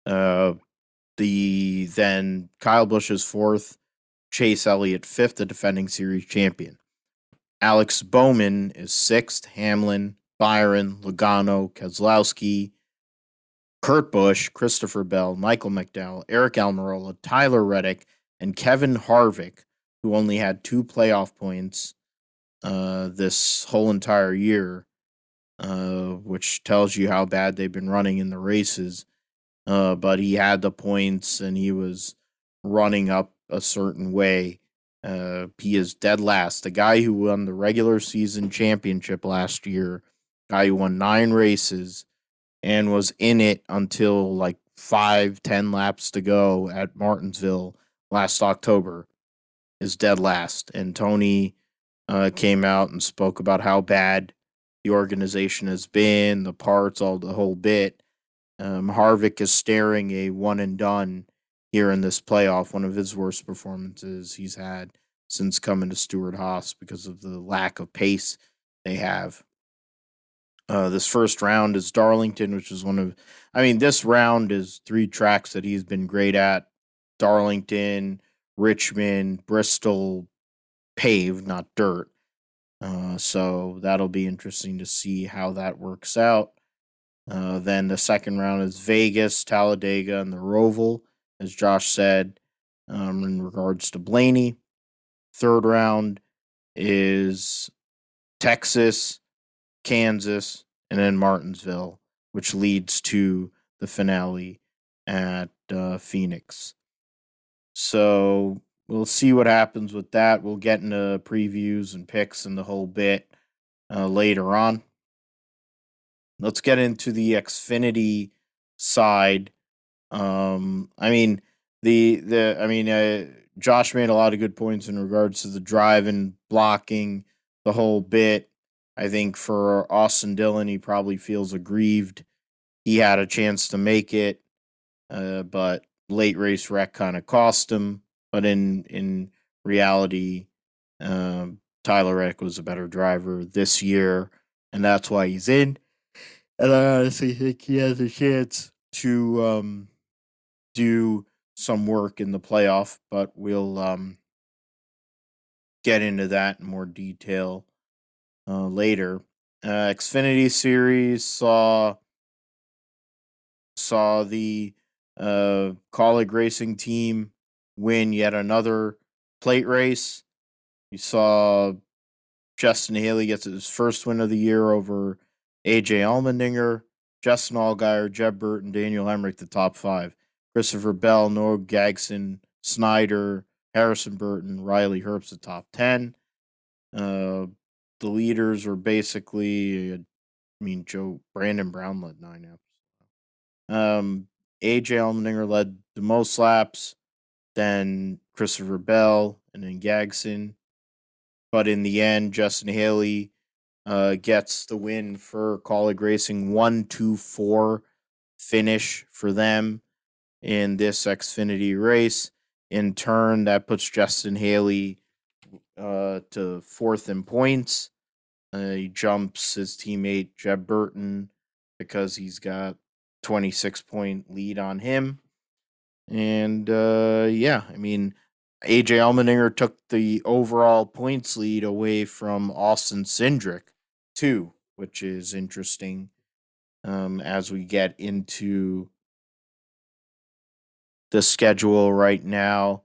Uh, the then Kyle Busch is fourth, Chase Elliott fifth, the defending series champion. Alex Bowman is sixth, Hamlin, Byron, Logano, Keselowski, Kurt Busch, Christopher Bell, Michael McDowell, Aric Almirola, Tyler Reddick, and Kevin Harvick, who only had two playoff points uh, this whole entire year, uh, which tells you how bad they've been running in the races. Uh, but he had the points and he was running up a certain way. Uh, he is dead last. The guy who won the regular season championship last year, guy who won nine races and was in it until like five, ten laps to go at Martinsville last October, is dead last. And Tony uh, came out and spoke about how bad the organization has been, the parts, all the whole bit. Um, Harvick is staring a one and done here in this playoff, one of his worst performances he's had since coming to Stewart Haas because of the lack of pace they have. Uh, this first round is Darlington, which is one of, I mean, this round is three tracks that he's been great at Darlington, Richmond, Bristol, paved, not dirt. Uh, so that'll be interesting to see how that works out. Uh, then the second round is Vegas, Talladega, and the Roval, as Josh said, um, in regards to Blaney. Third round is Texas, Kansas, and then Martinsville, which leads to the finale at uh, Phoenix. So we'll see what happens with that. We'll get into previews and picks and the whole bit uh, later on. Let's get into the Xfinity side. Um, I mean the the I mean uh, Josh made a lot of good points in regards to the driving, blocking, the whole bit. I think for Austin Dillon, he probably feels aggrieved. He had a chance to make it, uh, but late race wreck kind of cost him. But in in reality, um, Tyler Reddick was a better driver this year, and that's why he's in. And I honestly think he has a chance to um, do some work in the playoff, but we'll um, get into that in more detail uh, later. Uh, Xfinity Series saw saw the uh, Kaulig racing team win yet another plate race. You saw Justin Haley gets his first win of the year over AJ Allmendinger, Justin Allgaier, Jeb Burton, Daniel Hemric, the top five. Christopher Bell, Noah Gragson, Snyder, Harrison Burton, Riley Herbst, the top 10. Uh, the leaders were basically, I mean, Joe Brandon Brown led nine laps. Um, AJ Allmendinger led the most laps, then Christopher Bell, and then Gragson. But in the end, Justin Haley uh, gets the win for Kaulig Racing. One, two, four finish for them in this Xfinity race. In turn, that puts Justin Haley uh, to fourth in points. Uh, he jumps his teammate Jeb Burton because he's got 26 point lead on him. And uh, yeah, I mean, AJ Allmendinger took the overall points lead away from Austin Cindric, too, which is interesting um, as we get into the schedule right now.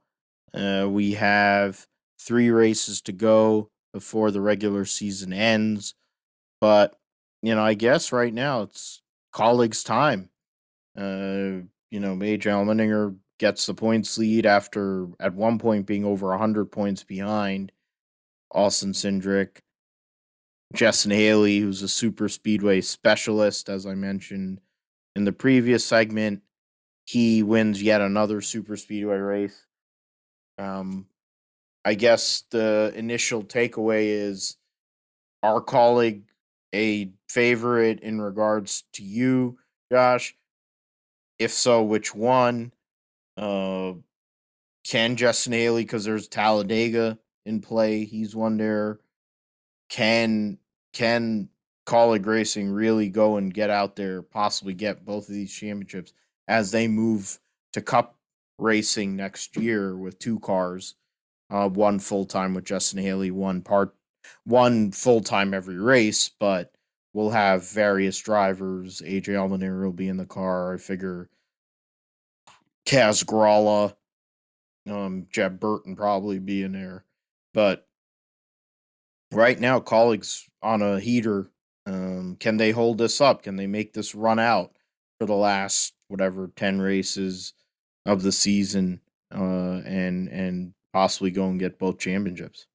Uh, we have three races to go before the regular season ends. But, you know, I guess right now it's Kaulig's time. Uh, you know, AJ Allmendinger gets the points lead after at one point being over 100 points behind Austin Cindric. Justin Haley, who's a super speedway specialist, as I mentioned in the previous segment, he wins yet another super speedway race. Um, I guess the initial takeaway is our Kaulig a favorite in regards to you, Josh? If so, which one? Uh, can Justin Haley, because there's Talladega in play, he's one there. Can can Kaulig Racing really go and get out there, possibly get both of these championships as they move to Cup racing next year with two cars, uh, one full time with Justin Haley, one part, one full time every race, but we'll have various drivers. AJ Allmendinger will be in the car. I figure Kaz Grala, um, Jeb Burton probably be in there. But right now, Kaulig's on a heater. Um, can they hold this up? Can they make this run out for the last whatever ten races of the season, uh, and and possibly go and get both championships?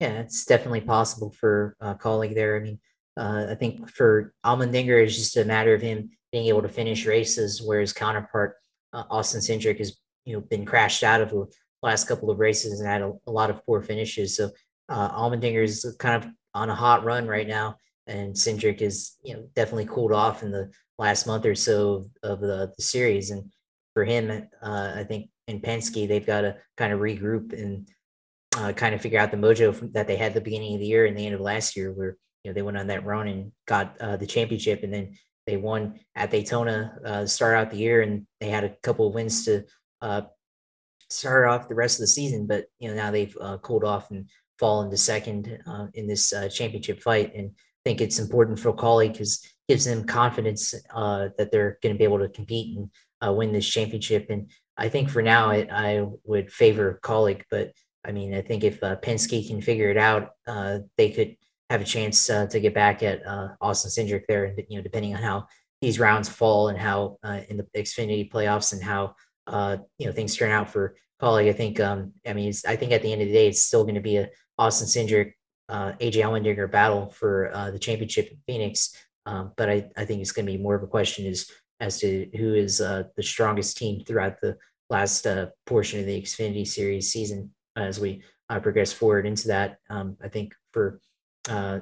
Yeah, it's definitely possible for uh, Kaulig there. I mean, uh, I think for Allmendinger, it's just a matter of him being able to finish races, where his counterpart uh, Austin Cindric has you know been crashed out of the last couple of races and had a, a lot of poor finishes. So uh, Allmendinger is kind of on a hot run right now, and Cindric is you know definitely cooled off in the last month or so of, of the, the, series. And for him, uh, I think in Penske they've got to kind of regroup and uh, kind of figure out the mojo that they had the beginning of the year and the end of last year, where you know they went on that run and got uh, the championship, and then they won at Daytona uh, start out the year, and they had a couple of wins to uh, start off the rest of the season. But you know now they've uh, cooled off and fallen to second uh, in this uh, championship fight, and I think it's important for Kaulig because gives them confidence that they're going to be able to compete and win this championship. And I think for now, it, I would favor Kaulig, but I mean, I think if uh, Penske can figure it out, uh, they could have a chance uh, to get back at uh, Austin Cindric there. You know, depending on how these rounds fall and how uh, in the Xfinity playoffs and how uh, you know things turn out for Kaulig, I think. Um, I mean, I think at the end of the day, it's still going to be a Austin Cindric, AJ Allmendinger battle for the championship in Phoenix. Um, but I, I think it's going to be more of a question is as to who is the strongest team throughout the last portion of the Xfinity Series season as we uh, progress forward into that. Um, I think for uh,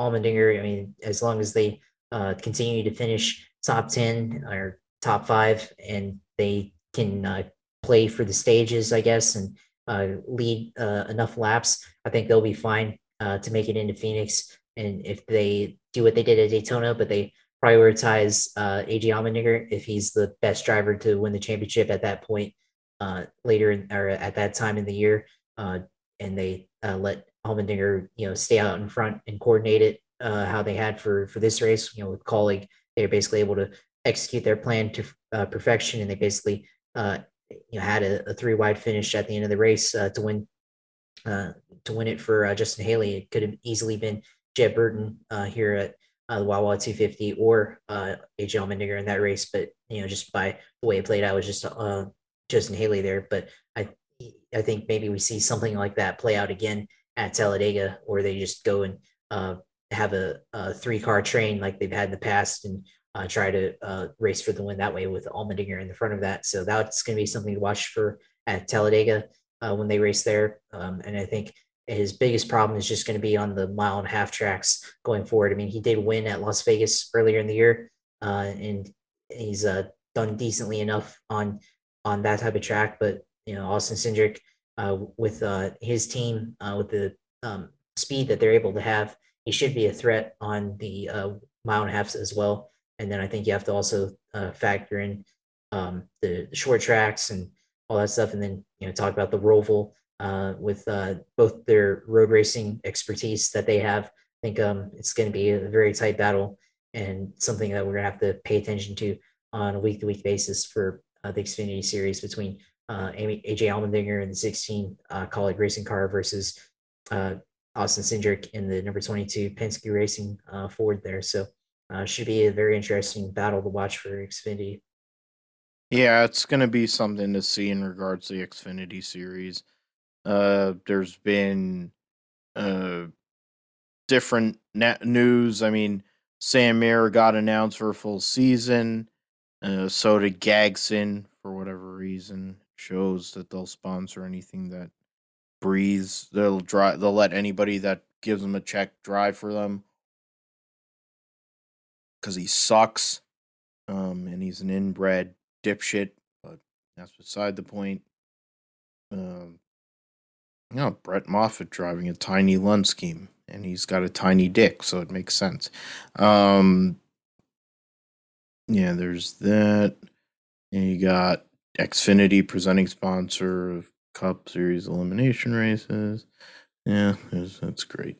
Allmendinger, I mean, as long as they uh, continue to finish top 10 or top five and they can uh, play for the stages, I guess, and uh, lead uh, enough laps, I think they'll be fine uh, to make it into Phoenix. And if they do what they did at Daytona, but they prioritize uh, AJ Allmendinger if he's the best driver to win the championship at that point, uh, later in, or at that time in the year, uh, and they uh, let Allmendinger, you know, stay out in front and coordinate it uh, how they had for for this race. You know, with Kaulig, they were basically able to execute their plan to uh, perfection, and they basically you know had a, a, three wide finish at the end of the race to win to win it for Justin Haley. It could have easily been Jeb Burton here at uh, the Wawa 250 or uh, AJ Allmendinger in that race, but you know just by the way it played out was just uh, Justin Haley there. But I I think maybe we see something like that play out again at Talladega, where they just go and uh, have a, a, three car train like they've had in the past and uh, try to uh, race for the win that way with Allmendinger in the front of that. So that's going to be something to watch for at Talladega uh, when they race there. Um, and I think his biggest problem is just going to be on the mile and a half tracks going forward. I mean, he did win at Las Vegas earlier in the year, uh, and he's uh, done decently enough on on that type of track. But you know, Austin Cindric uh, with uh, his team uh, with the um, speed that they're able to have, he should be a threat on the uh, mile and a half as well. And then I think you have to also factor in um, the, short tracks and all that stuff, and then you know talk about the Roval uh, with uh, both their road racing expertise that they have. I think um, it's going to be a very tight battle and something that we're going to have to pay attention to on a week to week basis for uh, the Xfinity series between uh, AJ Allmendinger in the 16 uh, Kaulig racing car versus uh, Austin Cindric in the number 22 Penske Racing Ford there. So should be a very interesting battle to watch for Xfinity. Yeah, it's going to be something to see in regards to the Xfinity series. Uh, there's been uh, different news. I mean, Sam Mayer got announced for a full season. Uh, so did Gragson for whatever reason. Shows that they'll sponsor anything that breathes. They'll drive. They'll let anybody that gives them a check drive for them because he sucks. Um, and he's an inbred dipshit, but that's beside the point. Um, know, Brett Moffitt driving a tiny Lund scheme, and he's got a tiny dick, so it makes sense. Um, yeah, there's that. And you got Xfinity presenting sponsor of Cup Series elimination races. Yeah, that's great.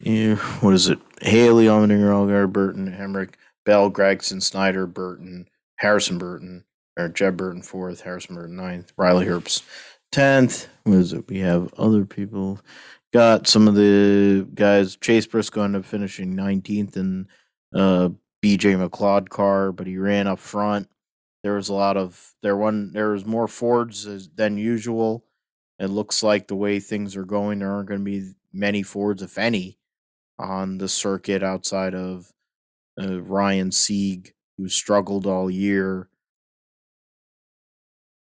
Yeah, what is it? Haley, Allmendinger, Allgaier, Burton, Hemric, Bell, Gragson, Snyder, Burton, Harrison Burton, or Jeb Burton fourth, Harrison Burton ninth, Riley Herbst tenth. What is it? We have other people. Got some of the guys. Chase Briscoe ended up finishing nineteenth in uh, BJ McLeod car, but he ran up front. There was a lot of there one there was more Fords than usual. It looks like the way things are going, there aren't going to be many Fords, if any, on the circuit outside of uh, Ryan Sieg, who struggled all year,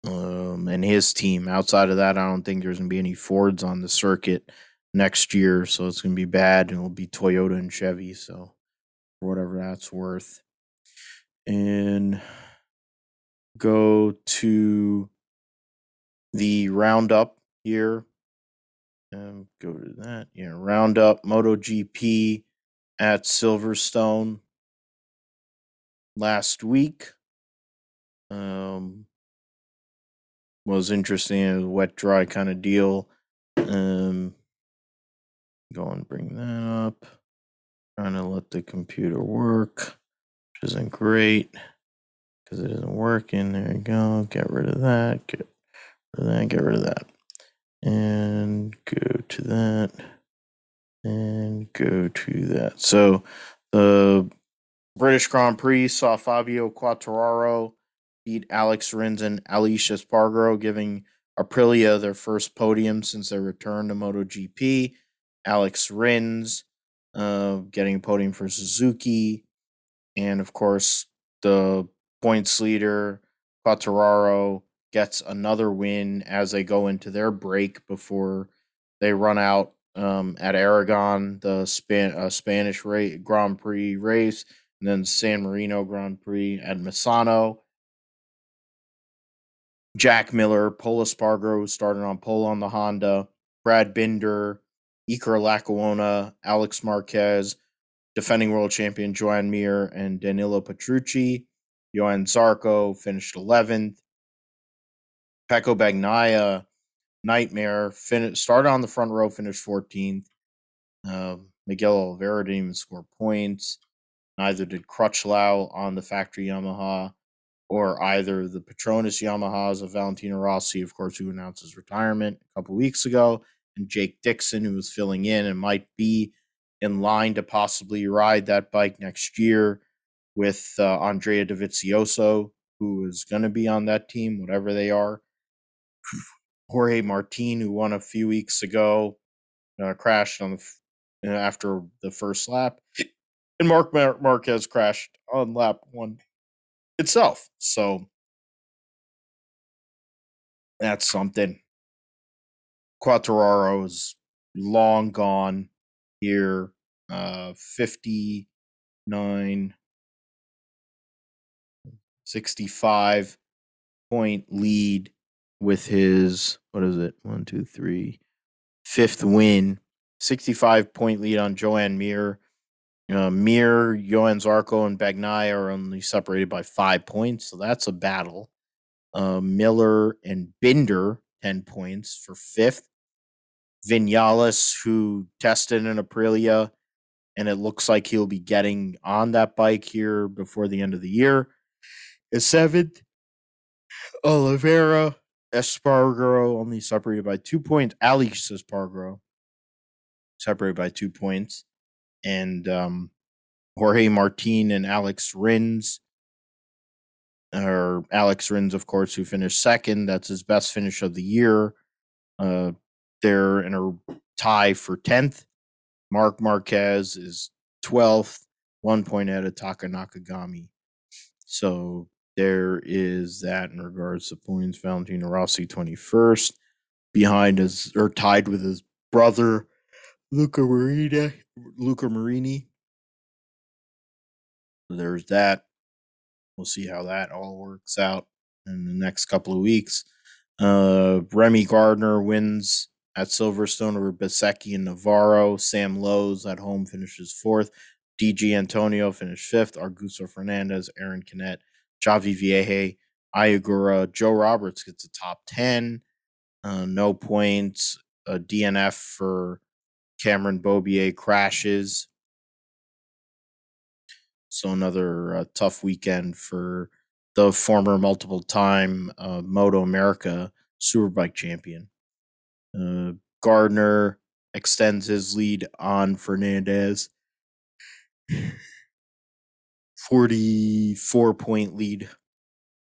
um, and his team. Outside of that, I don't think there's going to be any Fords on the circuit next year, so it's going to be bad, and it'll be Toyota and Chevy. So, whatever that's worth, and go to the roundup here. Um, go to that. Yeah, roundup MotoGP at Silverstone last week. Um, was interesting, a wet dry kind of deal. Um, go and bring that up. Trying to let the computer work, which isn't great because it isn't working. There you go. Get rid of that. Get rid of that. Get rid of that. And go to that. And go to that. So the British Grand Prix saw Fabio Quartararo beat Alex Rins and Aleix Espargaro, giving Aprilia their first podium since their return to MotoGP. Alex Rins uh, getting a podium for Suzuki. And of course, the points leader, Quartararo, gets another win as they go into their break before they run out um, at Aragon, the Span- uh, Spanish ra- Grand Prix race, and then San Marino Grand Prix at Misano. Jack Miller, Pol Espargaro started on pole on the Honda, Brad Binder, Iker Lecuona, Alex Marquez, defending world champion Joan Mir, and Danilo Petrucci. Johann Zarco finished 11th. Pecco Bagnaia, Nightmare, fin- started on the front row, finished 14th. Uh, Miguel Oliveira didn't even score points. Neither did Crutchlow on the factory Yamaha or either the Petronas Yamahas of Valentino Rossi, of course, who announced his retirement a couple weeks ago, and Jake Dixon, who was filling in and might be in line to possibly ride that bike next year with uh, Andrea Dovizioso, who is going to be on that team, whatever they are. Jorge Martin, who won a few weeks ago, uh, crashed on the after the first lap, and Mark Mar- Marquez crashed on lap one itself. So that's something. Quartararo is long gone here. Uh, 59, 65 point lead with his, what is it? One, two, three, fifth win. 65 point lead on Joan Mir. Uh, Mir, Johann Zarco, and Bagnaia are only separated by five points, so that's a battle. Uh, Miller and Binder, 10 points for fifth. Vinales, who tested in Aprilia, and it looks like he'll be getting on that bike here before the end of the year, is seventh. Oliveira, Espargaro only separated by two points. Alex Espargaro separated by two points. And um, Jorge Martin and Alex Rins, or Alex Rins, of course, who finished second. That's his best finish of the year. Uh, they're in a tie for 10th. Marc Marquez is 12th, one point ahead of Taka Nakagami. So there is that in regards to points. Valentino Rossi 21st, behind his or tied with his brother Luca Marini. Luca Marini. There's that. We'll see how that all works out in the next couple of weeks. Uh, Remy Gardner wins at Silverstone over Bezzecchi and Navarro. Sam Lowes at home finishes fourth. Di Giannantonio finished fifth. Augusto Fernandez, Aaron Canet, Javi Vierge, Ayagura, Joe Roberts gets a top 10. Uh, no points. A DNF for Cameron Beaubier crashes. So another uh, tough weekend for the former multiple time uh, MotoAmerica Superbike champion. Uh, Gardner extends his lead on Fernandez. 44 point lead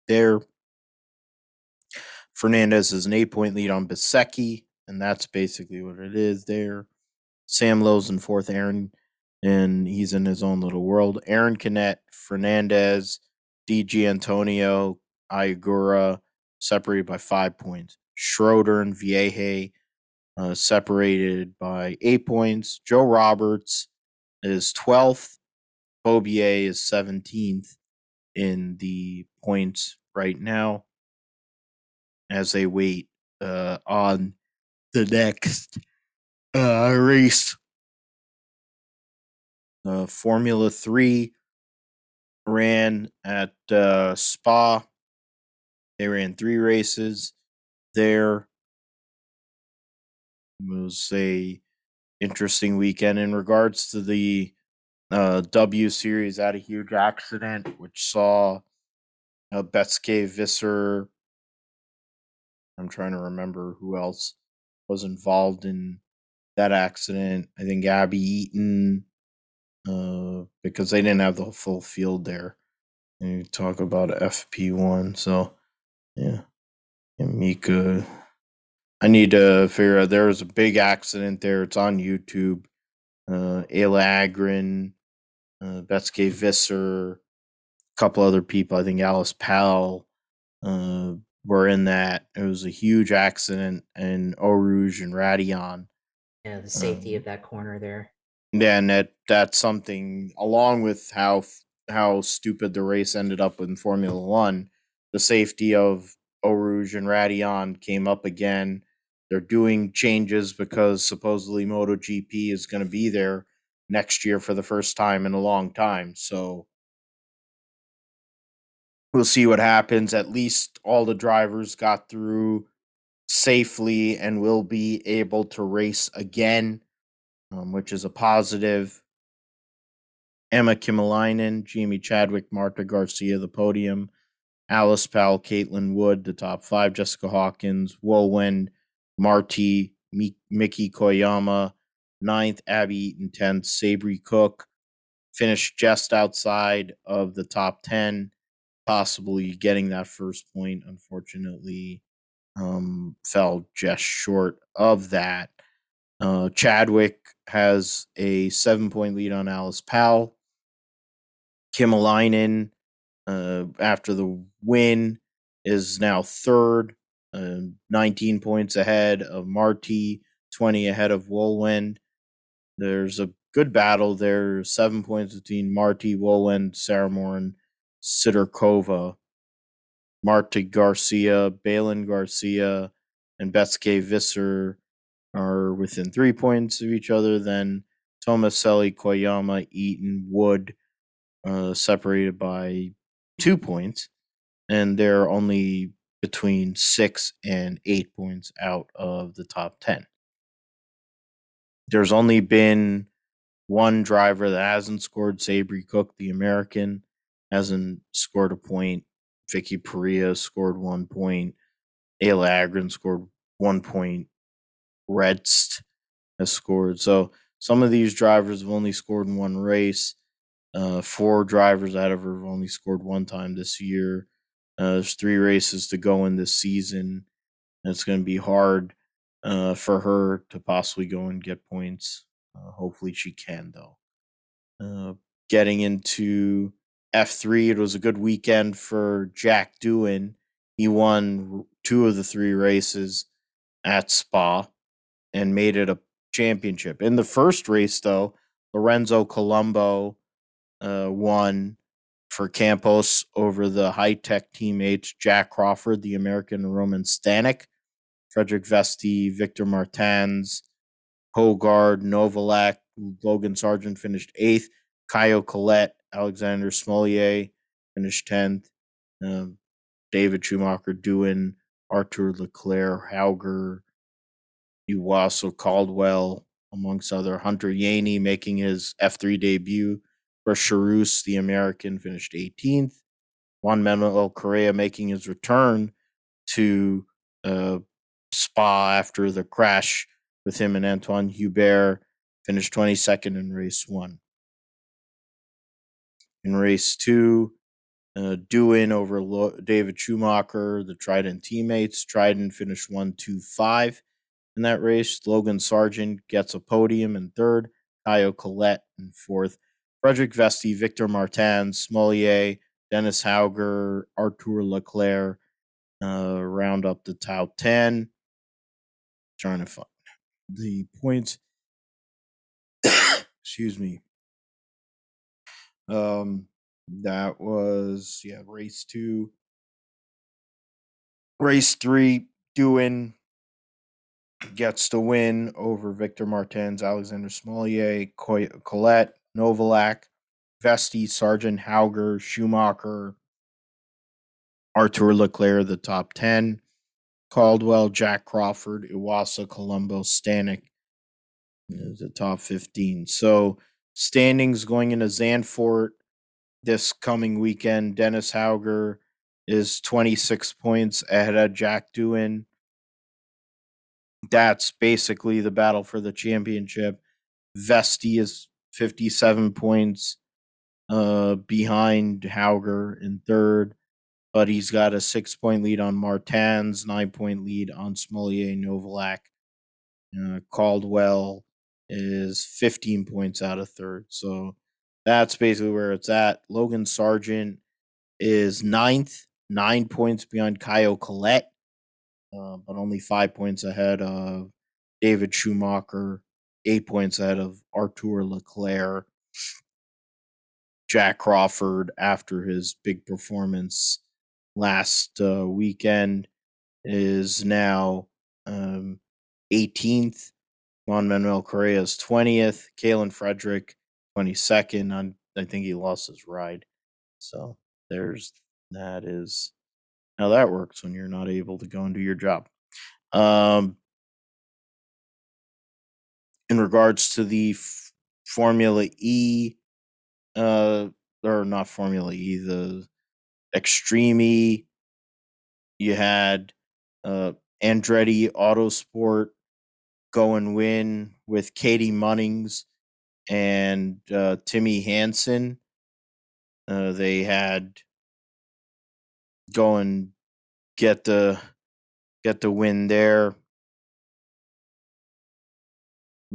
there. Fernandez is an eight point lead on Bezzecchi, and that's basically what it is there. Sam Lowes in fourth, Aaron, and he's in his own little world. Aaron Canet, Fernandez, Di Giannantonio, Ayagura separated by five points. Schroeder and Vierge uh, separated by eight points. Joe Roberts is 12th. Beaubier is 17th in the points right now as they wait uh, on the [laughs] next uh, race. Uh, Formula 3 ran at uh, Spa. They ran three races there. It was a interesting weekend in regards to the uh, W series. Had a huge accident, which saw uh, Beitske Visser. I'm trying to remember who else was involved in that accident. I think Abby Eaton, uh, because they didn't have the full field there. And you talk about FP1, so yeah, and Mika I need to figure out. There was a big accident there. It's on YouTube. Uh, Ayla Agren, uh, Beitske Visser, a couple other people. I think Alice Powell uh, were in that. It was a huge accident in Eau Rouge and Raidillon. Yeah, the safety um, of that corner there. Yeah, and that that's something along with how how stupid the race ended up in Formula One. The safety of Eau Rouge and Raidillon came up again they're doing changes because supposedly MotoGP is going to be there next year for the first time in a long time. So we'll see what happens. At least all the drivers got through safely and will be able to race again, um, which is a positive. Emma Kymäläinen, Jamie Chadwick, Marta Garcia, the podium. Alice Powell, Caitlin Wood, the top five. Jessica Hawkins, Wohlwend, Marti, Miki Koyama, ninth, Abby Eaton, 10th, Sabree Cook finished just outside of the top 10, possibly getting that first point. Unfortunately, um, fell just short of that. Uh, Chadwick has a seven point lead on Alice Powell. Kymäläinen, uh, after the win, is now third uh, 19 points ahead of Marti, 20 ahead of Wohlwend. There's a good battle there. Seven points between Marti, Wohlwend, Sarah Moore, and Sidorkova. Marta Garcia, Belén Garcia, and Beitske Visser are within three points of each other. Then Tomaselli, Koyama, Eaton, Wood, uh, separated by two points. And they're only between six and eight points out of the top 10. There's only been one driver that hasn't scored. Sabree Cook, the American, hasn't scored a point. Vicky Piria scored one point. Ayla Agren scored one point. Rdest has scored. So some of these drivers have only scored in one race. Uh, four drivers out of her have only scored one time this year. Uh, there's three races to go in this season. And it's going to be hard uh, for her to possibly go and get points. Uh, hopefully, she can, though. Uh, getting into F3, it was a good weekend for Jack Doohan. He won two of the three races at Spa and made it a championship. In the first race, though, Lorenzo Colombo uh, won for Campos over the Hitech teammates Jack Crawford, the American Roman Stanek, Frederick Vesti, Victor Martins, Hauger, Novalak, Logan Sargeant finished eighth, Caio Collet, Alexander Smolyar finished 10th, um, David Schumacher, Doohan, Arthur Leclerc, Hauger, Iwasa Caldwell, amongst other. Hunter Yeany making his F3 debut. For Charouz, the American, finished 18th. Juan Manuel Correa making his return to uh, Spa after the crash with him and Antoine Hubert, finished 22nd in race one. In race two, uh, Doohan over Lo- David Schumacher, the Trident teammates. Trident finished 1 2 5 in that race. Logan Sargeant gets a podium in third. Caio Collet in fourth. Frederick Vesti, Victor Martins, Smolyar, Dennis Hauger, Arthur Leclerc uh, round up the top 10. Trying to find the points. [coughs] Excuse me. Um, that was yeah, race two. Race three, Doohan gets the win over Victor Martins, Alexander Smolyar, Collet, Novalak, Vesti, Sargeant Hauger, Schumacher, Arthur Leclerc, the top 10. Caldwell, Jack Crawford, Iwasa, Colombo, Stanek, the top 15. So standings going into Zandvoort this coming weekend. Dennis Hauger is 26 points ahead of Jack Doohan. That's basically the battle for the championship. Vesti is 57 points uh, behind Hauger in third, but he's got a six point lead on Martins, nine point lead on Smolyar Novalak. Uh, Caldwell is 15 points out of third. So that's basically where it's at. Logan Sargeant is ninth, nine points behind Caio Collet, uh, but only five points ahead of David Schumacher, eight points ahead of Arthur Leclerc. Jack Crawford, after his big performance last uh, weekend, is now um, 18th. Juan Manuel Correa is 20th. Kaylen Frederick 22nd. On, I think he lost his ride. So there's that is how that works when you're not able to go and do your job. Um, in regards to the F- Formula E, uh, or not Formula E, the Extreme E, you had uh, Andretti Autosport go and win with Catie Munnings and uh, Timmy Hansen. Uh, they had go and get the get the win there.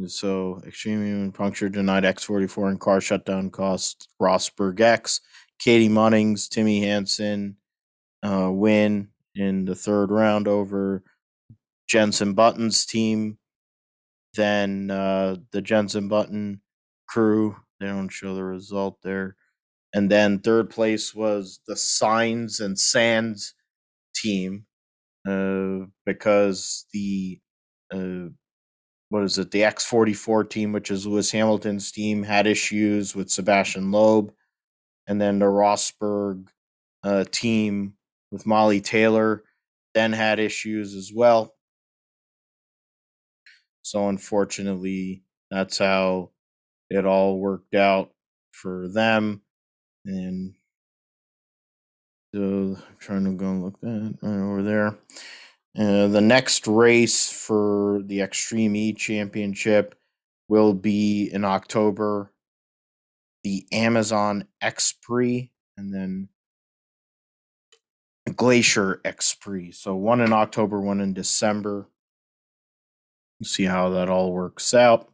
So extreme human puncture denied X44 and car shutdown cost Rosberg X. Catie Munnings, Timmy Hansen uh, win in the third round over Jensen Button's team. Then uh, the Jensen Button crew, they don't show the result there. And then third place was the Signs and Sands team uh, because the uh, what is it? The X44 team, which is Lewis Hamilton's team, had issues with Sebastian Loeb, and then the Rosberg uh, team with Molly Taylor then had issues as well. So unfortunately, that's how it all worked out for them. And so I'm trying to go and look that right over there. Uh, the next race for the Extreme E Championship will be in October. The Amazon X Prix, and then Glacier X Prix. So one in October, one in December. See how that all works out.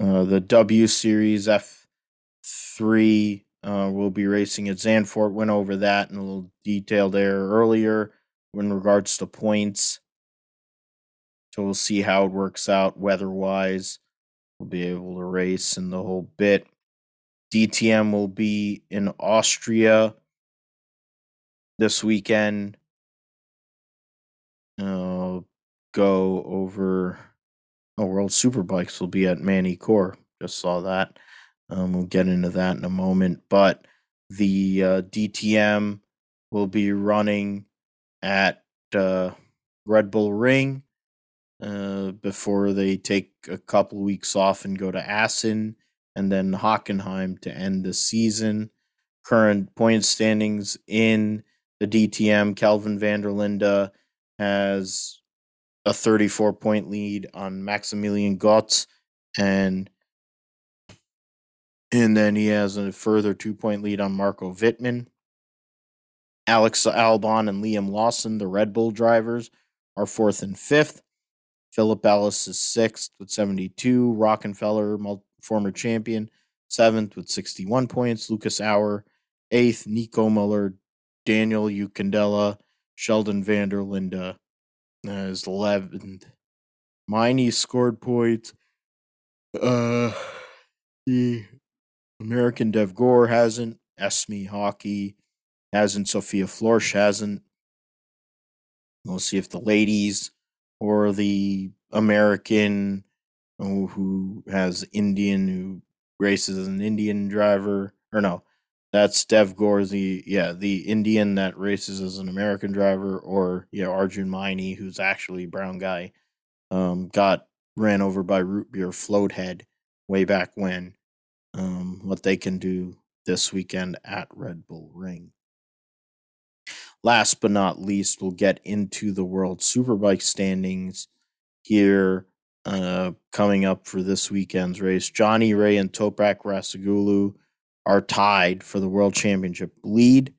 Uh, the W Series F3 uh, will be racing at Zandvoort. Went over that in a little detail there earlier in regards to points. So we'll see how it works out weather wise. We'll be able to race in the whole bit. DTM will be in Austria this weekend. Uh, go over. Oh, World Superbikes will be at Magny-Cours. Just saw that. Um, we'll get into that in a moment. But the uh, DTM will be running at uh, Red Bull Ring uh, before they take a couple weeks off and go to Assen and then Hockenheim to end the season. Current point standings in the DTM, Calvin van der Linde has a 34 point lead on Maximilian Gotz and and then he has a further two point lead on Marco Wittmann. Alex Albon and Liam Lawson, the Red Bull drivers, are fourth and fifth. Philip Ellis is sixth with 72. Rockenfeller, former champion, seventh with 61 points. Lucas Auer, eighth. Nico Muller, Daniel Juncadella, Sheldon van der Linde is 11th. Maini scored points. Uh, the American Dev Gore hasn't. Esmee Hawkey hasn't. Sophia Florsch hasn't. We'll see if the ladies or the American who, who has Indian who races as an Indian driver or no, that's Dev Gore, the yeah, the Indian that races as an American driver, or yeah, Arjun Maini, who's actually brown guy, um, got ran over by root beer float head way back when. Um, what they can do this weekend at Red Bull Ring. Last but not least, we'll get into the World Superbike standings here uh, coming up for this weekend's race. Johnny Rea and Toprak Razgatlioglu are tied for the World Championship lead.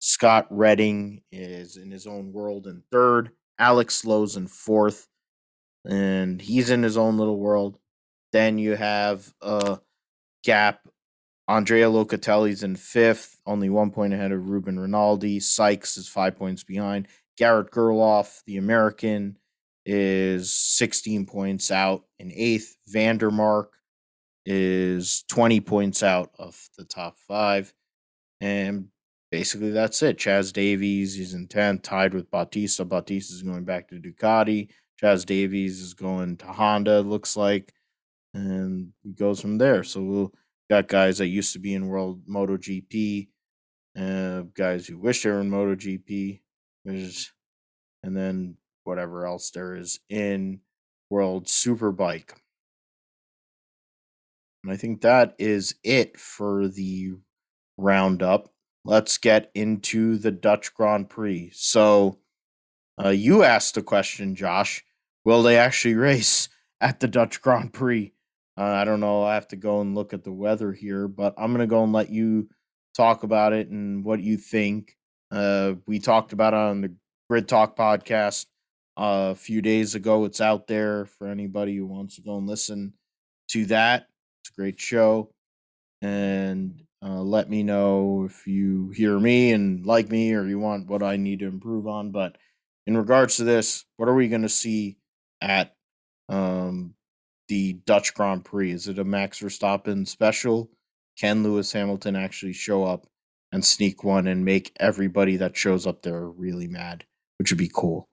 Scott Redding is in his own world in third. Alex Lowes in fourth, and he's in his own little world. Then you have a gap Andrea Locatelli's in fifth, only one point ahead of Ruben Rinaldi. Sykes is five points behind. Garrett Gerloff, the American, is 16 points out in eighth. van der Mark is 20 points out of the top five. And basically that's it. Chaz Davies is in 10, tied with Bautista. Bautista is going back to Ducati. Chaz Davies is going to Honda, looks like. And goes from there. So we'll Got guys that used to be in World MotoGP, uh, guys who wish they were in MotoGP, there's, and then whatever else there is in World Superbike. And I think that is it for the roundup. Let's get into the Dutch Grand Prix. So, uh, you asked the question, Josh will they actually [laughs] race at the Dutch Grand Prix? Uh, I don't know. I have to go and look at the weather here, but I'm going to go and let you talk about it and what you think. Uh, we talked about it on the Grid Talk podcast uh, a few days ago. It's out there for anybody who wants to go and listen to that. It's a great show. And uh, let me know if you hear me and like me or you want what I need to improve on. But in regards to this, what are we going to see at um, the Dutch Grand Prix? Is it a Max Verstappen special? Can Lewis Hamilton actually show up and sneak one and make everybody that shows up there really mad, which would be cool?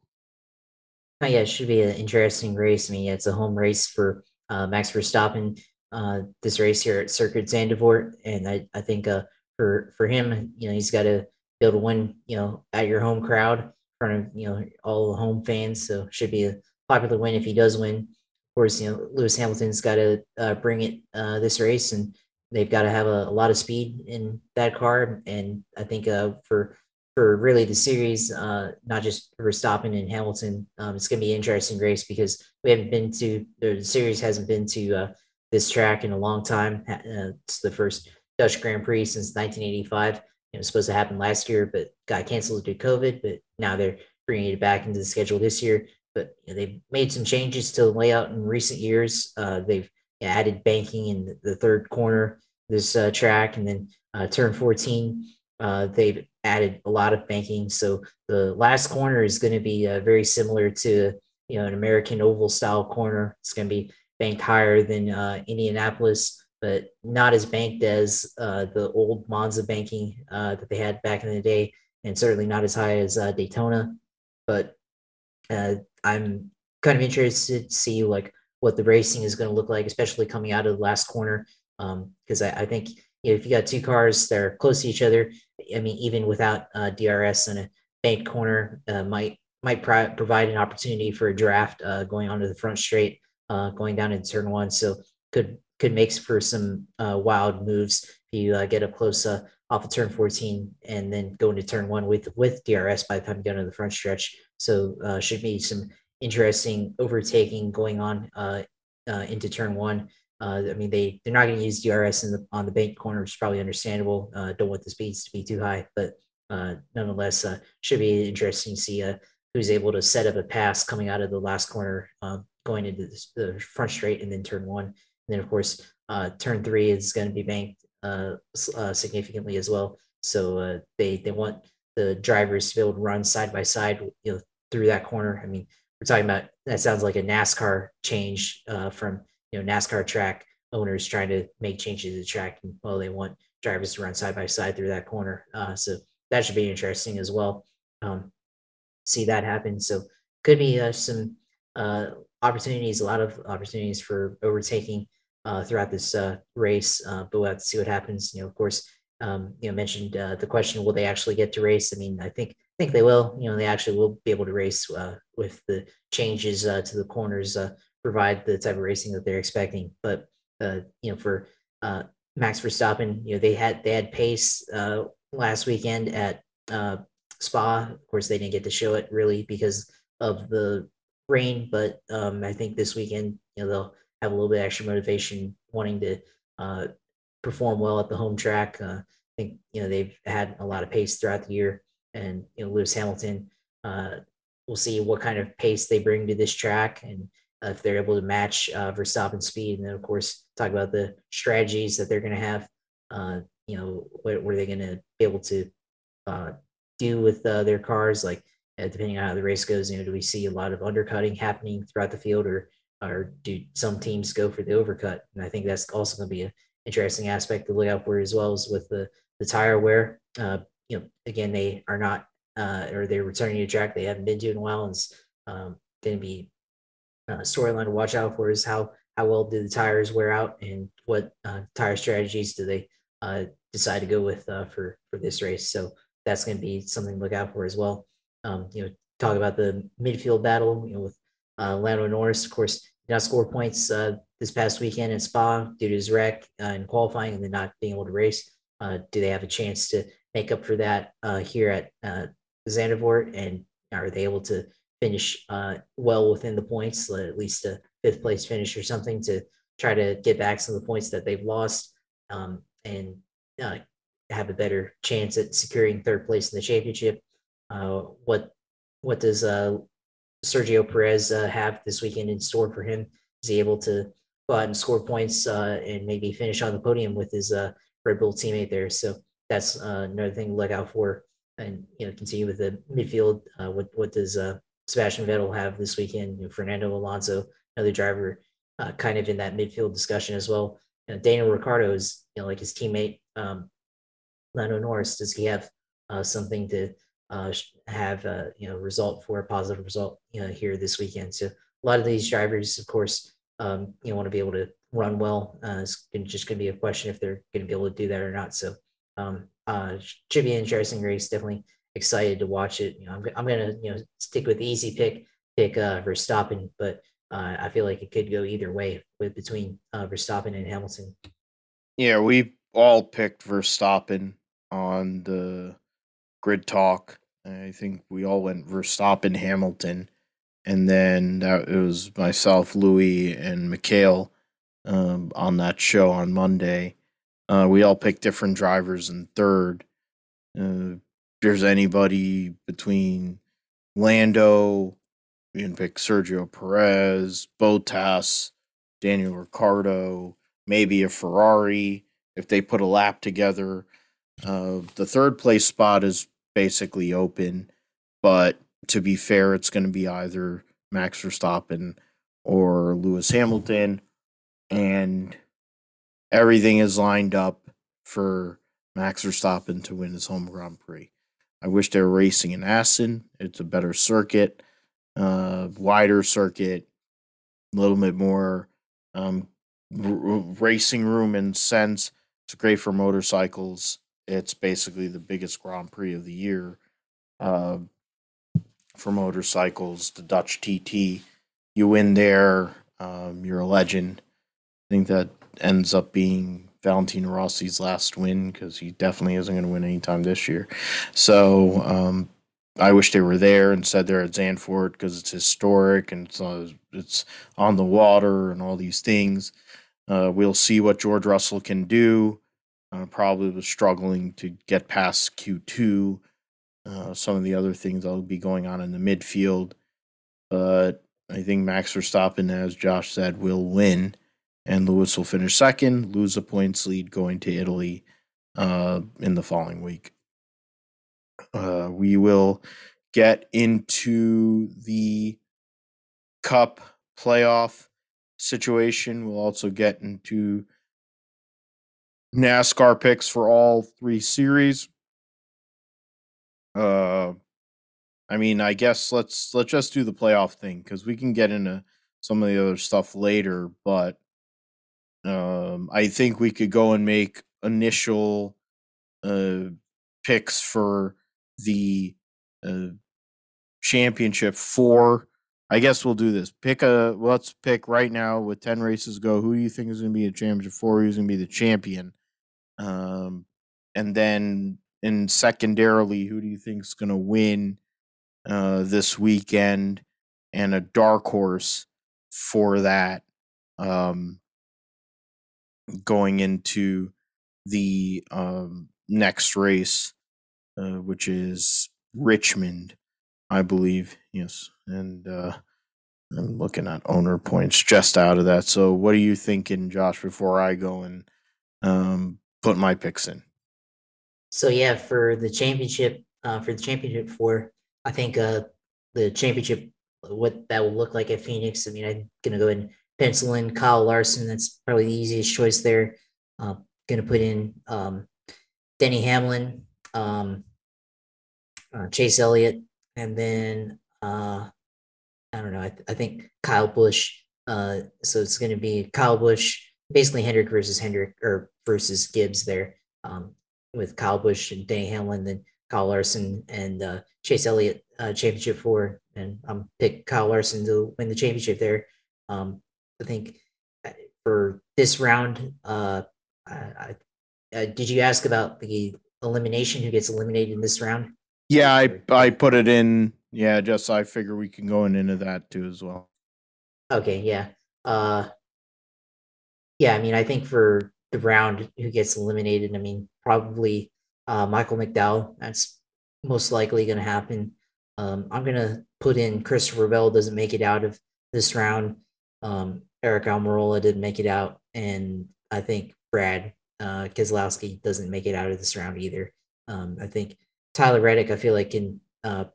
Oh, yeah, it should be an interesting race. I mean, it's a home race for uh, Max Verstappen. Uh, this race here at Circuit Zandvoort, and I, I think uh, for for him, you know, he's got to be able to win, you know, at your home crowd. in front of you know all the home fans. So should be a popular win if he does win. Of course, you know Lewis Hamilton's got to uh, bring it uh, this race, and they've got to have a, a, lot of speed in that car. And I think uh, for for really the series, uh, not just Verstappen and Hamilton, um, it's going to be an interesting race because we haven't been to the series hasn't been to uh, this track in a long time. Uh, it's the first Dutch Grand Prix since 1985. It was supposed to happen last year, but got canceled due to COVID. But now they're bringing it back into the schedule this year. But you know, they've made some changes to the layout in recent years. Uh, they've added banking in the third corner this uh, track, and then uh, turn 14. Uh, they've added a lot of banking, so the last corner is going to be uh, very similar to you know an American oval style corner. It's going to be banked higher than uh, Indianapolis but not as banked as uh, the old Monza banking uh, that they had back in the day, and certainly not as high as uh, Daytona. But uh, I'm kind of interested to see like what the racing is going to look like, especially coming out of the last corner, because um, I, I, think you know, if you got two cars that are close to each other, I mean, even without uh, DRS and a banked corner, might might pro- provide an opportunity for a draft going onto the front straight, going down in turn one. So could could make for some uh, wild moves if you uh, get up close uh, off of turn 14 and then go into turn one with with DRS by the time you get into the front stretch. So uh, should be some interesting overtaking going on uh, uh, into turn one. I mean, they they're not going to use DRS in the on the bank corner, which is probably understandable. don't want the speeds to be too high, but nonetheless, should be interesting to see who's able to set up a pass coming out of the last corner, going into the, the front straight and then turn one And then of course, uh, turn three is going to be banked uh, uh, significantly as well. So uh, they they want the drivers to be able to run side by side, you know, through that corner. I mean, we're talking about that sounds like a NASCAR change uh, from you know NASCAR track owners trying to make changes to the track. And, well, they want drivers to run side by side through that corner. Uh, so that should be interesting as well. Um, see that happen. So could be some opportunities, a lot of opportunities for overtaking uh, throughout this uh, race, uh, but we'll have to see what happens. You know, of course, um, you know, mentioned uh, the question: Will they actually get to race? I mean, I think I think they will. You know, they actually will be able to race uh, with the changes uh, to the corners, provide the type of racing that they're expecting. But you know, for Max Verstappen, you know, they had they had pace last weekend at Spa. Of course, they didn't get to show it really because of the rain, but um, I think this weekend, you know, they'll have a little bit extra motivation wanting to uh, perform well at the home track. Uh, I think you know they've had a lot of pace throughout the year, and you know Lewis Hamilton. Uh, we'll see what kind of pace they bring to this track, and if they're able to match uh, Verstappen speed, and then of course talk about the strategies that they're going to have. Uh, you know, what, what are they going to be able to uh, do with uh, their cars? Like, depending on how the race goes, you know, do we see a lot of undercutting happening throughout the field, or or do some teams go for the overcut? And I think that's also going to be an interesting aspect to look out for as well as with the the tire wear. Uh, you know, again, they are not uh, or they're returning to track they haven't been to in a while, and it's um, going to be a uh, storyline to watch out for is how how well do the tires wear out and what uh, tire strategies do they uh, decide to go with uh, for for this race. So that's going to be something to look out for as well. Um, you know, talk about the midfield battle. You know, with uh, Lando Norris, of course, did not score points uh, this past weekend in Spa due to his wreck uh, in qualifying and then not being able to race. Uh, do they have a chance to make up for that uh, here at uh, Zandvoort? And are they able to finish uh, well within the points, at least a fifth place finish or something to try to get back some of the points that they've lost um, and uh, have a better chance at securing third place in the championship? Uh, what what does uh, Sergio Perez uh, have this weekend in store for him? Is he able to go out and score points uh, and maybe finish on the podium with his uh, Red Bull teammate there? So that's another thing to look out for. And you know, continue with the midfield. What what does Sebastian Vettel have this weekend? You know, Fernando Alonso, another driver, kind of in that midfield discussion as well. You know, Daniel Ricciardo is you know like his teammate um, Lando Norris. Does he have something to uh, have a you know result for a positive result you know, here this weekend. So a lot of these drivers, of course, um, you know, want to be able to run well. Uh, it's just going to be a question if they're going to be able to do that or not. So um, uh, should be interesting race. Definitely excited to watch it. You know, I'm, I'm gonna you know stick with the easy pick, pick uh, Verstappen, but uh, I feel like it could go either way with between uh, Verstappen and Hamilton. Yeah, we all picked Verstappen on the grid talk. I think we all went Verstappen, Hamilton, and then that it was myself, Louis, and Mikhail um, on that show on Monday. Uh, we all picked different drivers in third. Uh, there's anybody between Lando, we can pick Sergio Perez, Bottas, Daniel Ricciardo, maybe a Ferrari if they put a lap together. Uh, the third place spot is basically open, but to be fair, it's going to be either Max Verstappen or Lewis Hamilton, and everything is lined up for Max Verstappen to win his home Grand Prix. I wish they were racing in Assen. It's a better circuit, uh, wider circuit, a little bit more um, r- racing room and sense. It's great for motorcycles. It's basically the biggest Grand Prix of the year uh, for motorcycles. The Dutch TT, you win there, um, you're a legend. I think that ends up being Valentino Rossi's last win because he definitely isn't going to win anytime this year. So um, I wish they were there instead they're at Zandvoort because it's historic and it's, uh, it's on the water and all these things. Uh, we'll see what George Russell can do. Uh, probably was struggling to get past Q2. Uh, some of the other things that'll be going on in the midfield. But I think Max Verstappen, as Josh said, will win and Lewis will finish second, lose a points lead going to Italy uh, in the following week. Uh, we will get into the cup playoff situation. We'll also get into NASCAR picks for all three series. Uh, I mean, I guess let's let's just do the playoff thing because we can get into some of the other stuff later. But um, I think we could go and make initial uh, picks for the uh, championship four. I guess we'll do this. Pick a let's pick right now with ten races go. Who do you think is going to be a championship four? Who's going to be the champion? Um, and then in secondarily, who do you think is going to win uh, this weekend? And a dark horse for that. Um, going into the um, next race, uh, which is Richmond, I believe. Yes, and uh, I'm looking at owner points just out of that. So, what are you thinking, Josh? Before I go and um, put my picks in. So yeah, for the championship, uh, for the championship four, I think uh, the championship, what that will look like at Phoenix. I mean, I'm gonna go and pencil in Kyle Larson. That's probably the easiest choice there. Uh, to put in um, Denny Hamlin, um, uh, Chase Elliott, and then uh, I don't know. I, th- I think Kyle Busch. Uh, so it's to be Kyle Busch, basically Hendrick versus Hendrick or versus Gibbs there, um, with Kyle Busch and Denny Hamlin, then Kyle Larson and uh, Chase Elliott uh, championship four, and I'm pick Kyle Larson to win the championship there. Um, I think uh, for this round, uh, I, uh, did you ask about the elimination? Who gets eliminated in this round? Yeah, I I put it in. Yeah, just I figure we can go into that too as well. Okay, yeah. Uh, yeah, I mean, I think for the round who gets eliminated, I mean, probably uh, Michael McDowell. That's most likely going to happen. Um, I'm going to put in Christopher Bell doesn't make it out of this round. Um, Aric Almirola didn't make it out, and I think Brad uh, Keselowski doesn't make it out of this round either. Um, I think Tyler Reddick, I feel like can uh,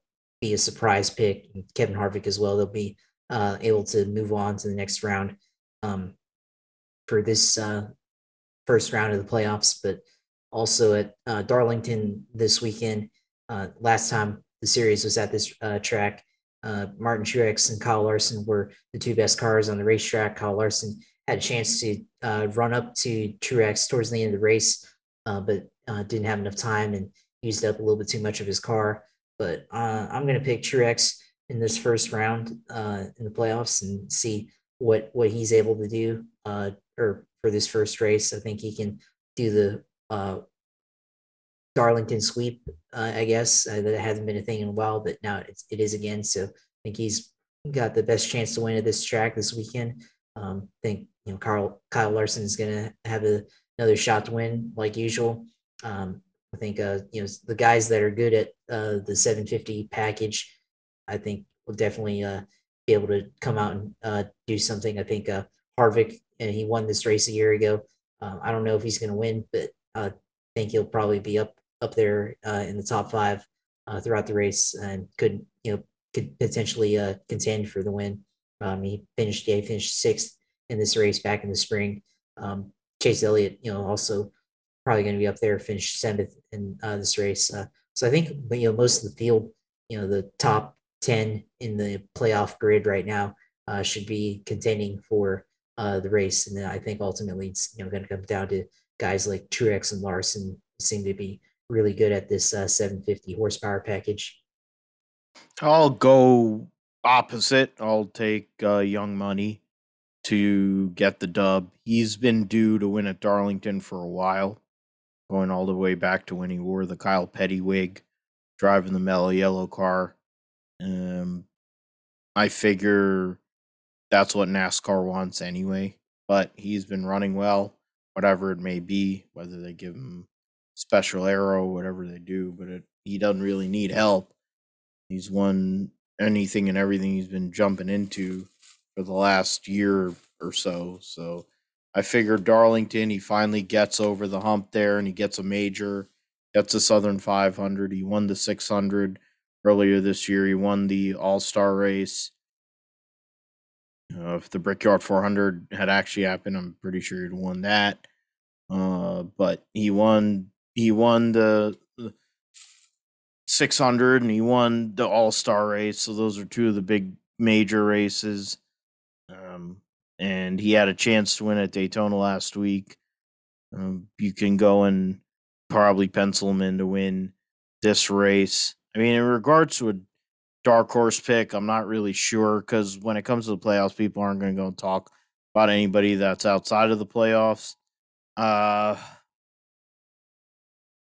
be a surprise pick. Kevin Harvick as well. They'll be uh, able to move on to the next round um, for this uh, first round of the playoffs, but also at uh, Darlington this weekend. Uh, last time the series was at this uh, track, uh, Martin Truex and Kyle Larson were the two best cars on the racetrack. Kyle Larson had a chance to uh, run up to Truex towards the end of the race, but didn't have enough time and used up a little bit too much of his car. but I'm going to pick Truex in this first round in the playoffs and see what what he's able to do uh, or for this first race. I think he can do the uh, Darlington sweep, uh, I guess. Uh, that hasn't been a thing in a while, but now it's, it is again. So I think he's got the best chance to win at this track this weekend. Um, I think you know Carl Kyle Larson is going to have a, another shot to win like usual. Um, I think uh, you know the guys that are good at uh, the 750 package, I think will definitely uh, be able to come out and uh, do something. I think uh, Harvick and he won this race a year ago. Um, I don't know if he's going to win, but I think he'll probably be up up there uh, in the top five uh, throughout the race and could you know could potentially uh, contend for the win. Um, he finished yeah, he finished sixth in this race back in the spring. Um, Chase Elliott, you know, also probably going to be up there, finished seventh in uh, this race. Uh, so I think you know most of the field, you know, the top ten in the playoff grid right now uh, should be contending for uh, the race, and I think ultimately it's you know going to come down to guys like Truex and Larson seem to be really good at this uh, 750 horsepower package. I'll go opposite. I'll take uh, Young Money to get the dub. He's been due to win at Darlington for a while, going all the way back to when he wore the Kyle Petty wig, driving the mellow yellow car. Um, I figure that's what NASCAR wants anyway. But he's been running well, whatever it may be, whether they give him special aero, whatever they do. But it, he doesn't really need help. He's won anything and everything he's been jumping into for the last year or so. So I figured Darlington, he finally gets over the hump there and he gets a major, gets a Southern 500. He won the 600 earlier this year. He won the All Star race. Uh, if the Brickyard 400 had actually happened, I'm pretty sure he'd won that. Uh, but he won. He won the 600 and he won the All Star race. So those are two of the big major races. Um, and he had a chance to win at Daytona last week. Um, you can go and probably pencil him in to win this race. I mean, in regards to a dark horse pick, I'm not really sure because when it comes to the playoffs, people aren't going to go and talk about anybody that's outside of the playoffs. Uh,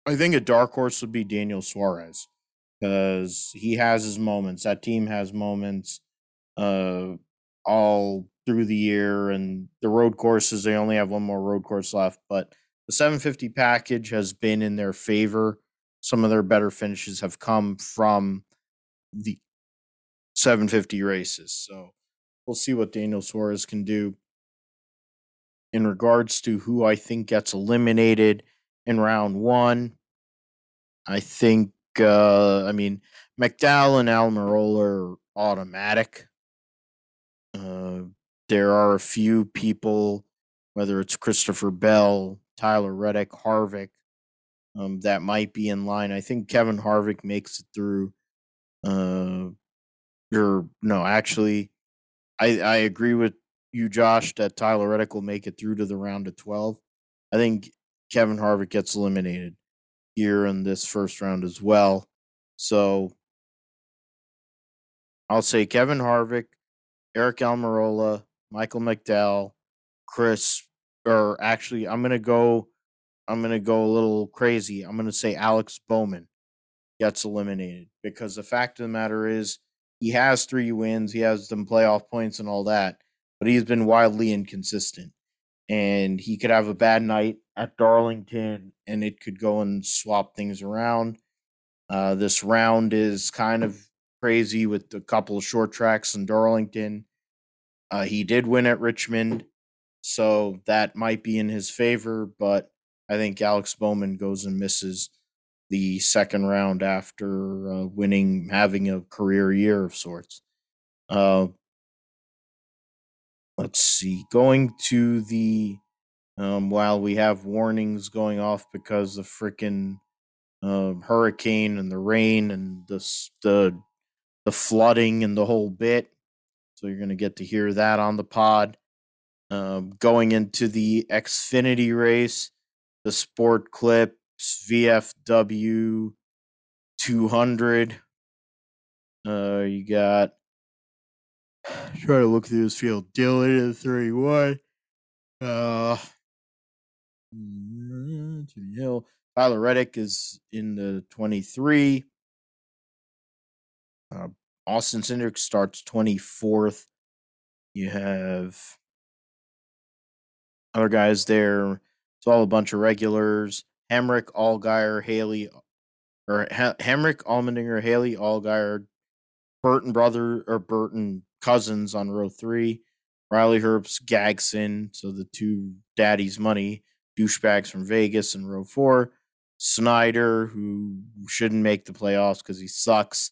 I think a dark horse would be Daniel Suarez because he has his moments. That team has moments uh, all through the year, and the road courses, they only have one more road course left. But the 750 package has been in their favor. Some of their better finishes have come from the 750 races. So we'll see what Daniel Suarez can do. In regards to who I think gets eliminated in round one, I think, uh, I mean, McDowell and Almirola are automatic. Uh, there are a few people, whether it's Christopher Bell, Tyler Reddick, Harvick, um, that might be in line. I think Kevin Harvick makes it through. Uh, or no, actually, I I agree with you, Josh, that Tyler Reddick will make it through to the round of twelve. I think Kevin Harvick gets eliminated here in this first round as well. So I'll say Kevin Harvick, Aric Almirola, Michael McDowell, Chris, or actually, I'm gonna go. I'm gonna go a little crazy. I'm gonna say Alex Bowman gets eliminated because the fact of the matter is he has three wins, he has some playoff points and all that, but he's been wildly inconsistent. And he could have a bad night at Darlington and it could go and swap things around. Uh, this round is kind of crazy with a couple of short tracks in Darlington. Uh, he did win at Richmond, so that might be in his favor, but I think Alex Bowman goes and misses the second round after uh, winning, having a career year of sorts. Uh, let's see, going to the um, while we have warnings going off because the freaking uh, hurricane and the rain and the the the flooding and the whole bit. So you're going to get to hear that on the pod. Um, going into the Xfinity race, the Sport Clips VFW 200. Uh, you got [sighs] try to look through this field. Dylan the 31. Uh, mm, to the hill. Tyler Reddick is in the 23. Uh, Austin Cindric starts 24th. You have other guys there. It's all a bunch of regulars. Hemric, Allgaier, Haley, or ha- Hemric, Allmendinger, Haley, Allgaier, Burton brother or Burton cousins on row three. Riley Herbst, Gragson, so the two daddy's money douchebags from Vegas in row four. Snider, who shouldn't make the playoffs because he sucks,